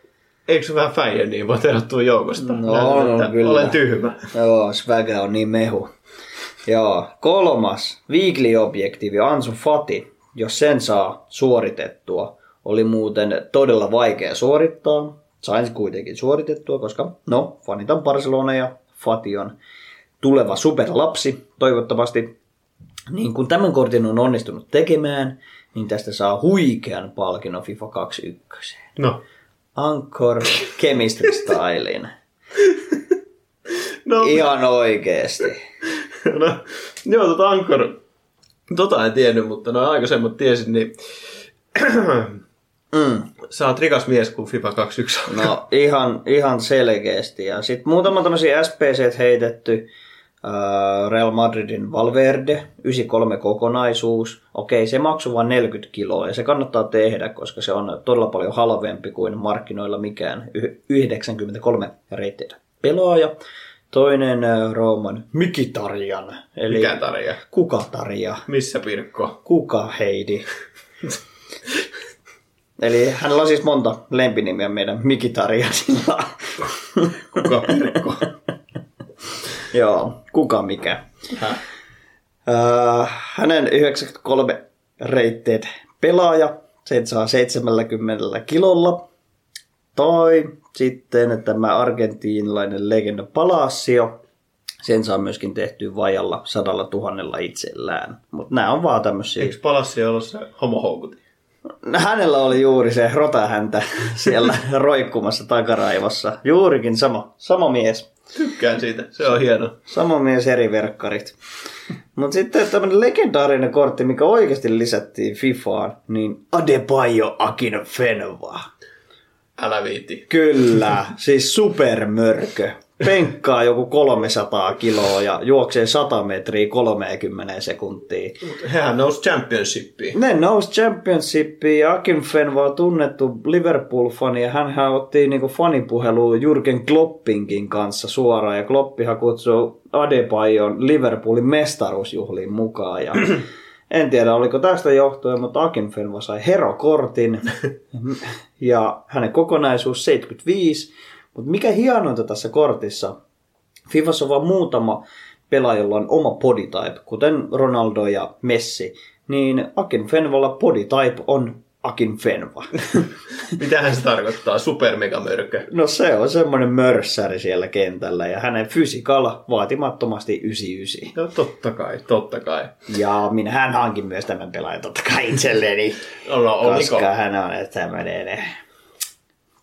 eikö se vähän fäijä niin voi tehdä tuon joukosta? No, Näytän, no, kyllä. Olen tyhmä. Joo, Swaga on niin mehu. Joo, kolmas weekly-objektiivi Ansu Fati, jos sen saa suoritettua, oli muuten todella vaikea suorittaa. Sain se kuitenkin suoritettua, koska no, fanitan Barcelona ja Fati on tuleva superlapsi, toivottavasti. Niin kun tämän kortin on onnistunut tekemään, niin tästä saa huikean palkinnon FIFA 21. No. Anchor Chemistry Stylein. No, Ihan oikeesti. no, joo, tota Ankor, tota en tiennyt, mutta no aikaisemmat tiesin, niin Mm. sä oot rikas mies, kun FIFA 21 on. No ihan, ihan selkeästi. Ja sitten muutama tämmöisiä SPC heitetty. Äh, Real Madridin Valverde, 93 kokonaisuus. Okei, se maksoi vain 40 kiloa ja se kannattaa tehdä, koska se on todella paljon halvempi kuin markkinoilla mikään y- 93 reitteitä pelaaja. Toinen äh, Rooman Mikitarjan, eli Mikä tarja? kuka Tarja, Missä Pirkko? kuka Heidi. Eli hänellä on siis monta lempinimiä meidän Mikitarjanilla. Kuka Pirkko? Joo, kuka mikä. Häh? Äh, hänen 93 reitteet pelaaja, sen saa 70 kilolla. Tai sitten tämä argentiinilainen legenda Palacio, sen saa myöskin tehtyä vajalla sadalla tuhannella itsellään. Mutta nämä on vaan tämmöisiä. Eikö Palassi ollut se homohoukutin? Hänellä oli juuri se rotahäntä siellä roikkumassa takaraivossa. Juurikin sama, sama mies. Tykkään siitä, se on hieno. Sama mies eri verkkarit. Mutta sitten tämmöinen legendaarinen kortti, mikä oikeasti lisättiin Fifaan, niin Adebayo Akinfenwa. Älä viitti. Kyllä, siis supermörkö. Penkkaa joku 300 kiloa ja juoksee 100 metriä 30 sekuntia. Hehän nousi championshipiin. Ne nousi championshipiin ja Akinfenwa on tunnettu Liverpool-fani ja hän otti niinku fanipuheluun Jurgen Kloppinkin kanssa suoraan ja Kloppihan kutsuu Adebayon Liverpoolin mestaruusjuhliin mukaan ja en tiedä oliko tästä johtuen, mutta Akinfenwa sai herokortin ja hänen kokonaisuus 75, mutta mikä hienointa tässä kortissa, Fifassa on vain muutama pelaaja, jolla on oma body type, kuten Ronaldo ja Messi, niin Akin Fenvalla body type on Akin Fenva. Mitähän se tarkoittaa? Supermegamörkö. No se on semmoinen mörssäri siellä kentällä ja hänen fysikalla vaatimattomasti 99. No totta kai, totta kai. Ja minähän hankin myös tämän pelaajan totta kai itselleni, No, no, oliko koska hän on tämmöinen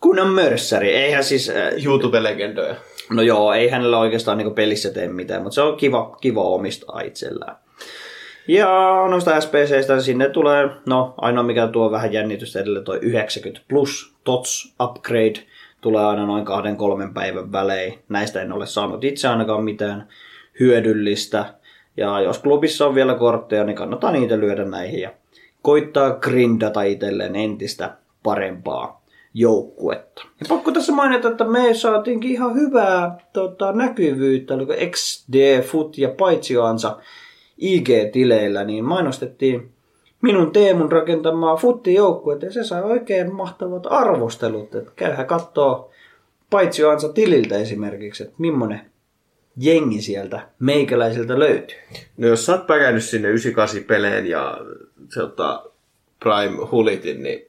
kunnon mörssäri. Eihän siis, äh, YouTube-legendoja? no joo, ei hänellä oikeastaan niin pelissä tee mitään, mutta se on kiva, kiva omistaa itsellään. Ja noista SPCistä sinne tulee, no ainoa mikä tuo vähän jännitystä edelleen, toi 90 plus TOTS upgrade tulee aina noin kahden kolmen päivän välein. Näistä en ole saanut itse ainakaan mitään hyödyllistä. Ja jos klubissa on vielä kortteja, niin kannattaa niitä lyödä näihin ja koittaa grindata itselleen entistä parempaa joukkuetta. Ja pakko tässä mainita, että me saatiinkin ihan hyvää tota, näkyvyyttä, oliko XD, Foot ja Paitsioansa IG-tileillä, niin mainostettiin minun Teemun rakentamaa futtijoukkuetta ja se sai oikein mahtavat arvostelut. Että käyhän kattoo paitsi ansa tililtä esimerkiksi, että millainen jengi sieltä meikäläisiltä löytyy. No jos sä oot päkännyt sinne 98 peleen ja se ottaa Prime Hulitin, niin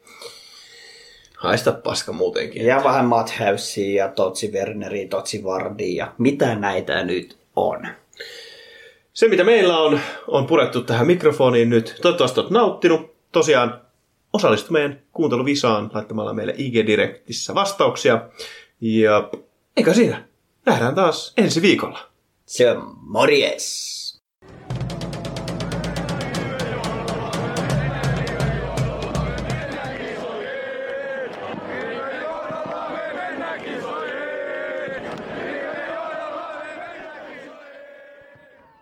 haista paska muutenkin. Ja vähän Madhousia ja Totsi Werneri, Totsi Vardi ja mitä näitä nyt on. Se, mitä meillä on, on purettu tähän mikrofoniin nyt. Toivottavasti olet nauttinut. Tosiaan osallistu meidän kuunteluvisaan laittamalla meille IG-direktissä vastauksia. Ja eikä siinä. Nähdään taas ensi viikolla. Se on morjes!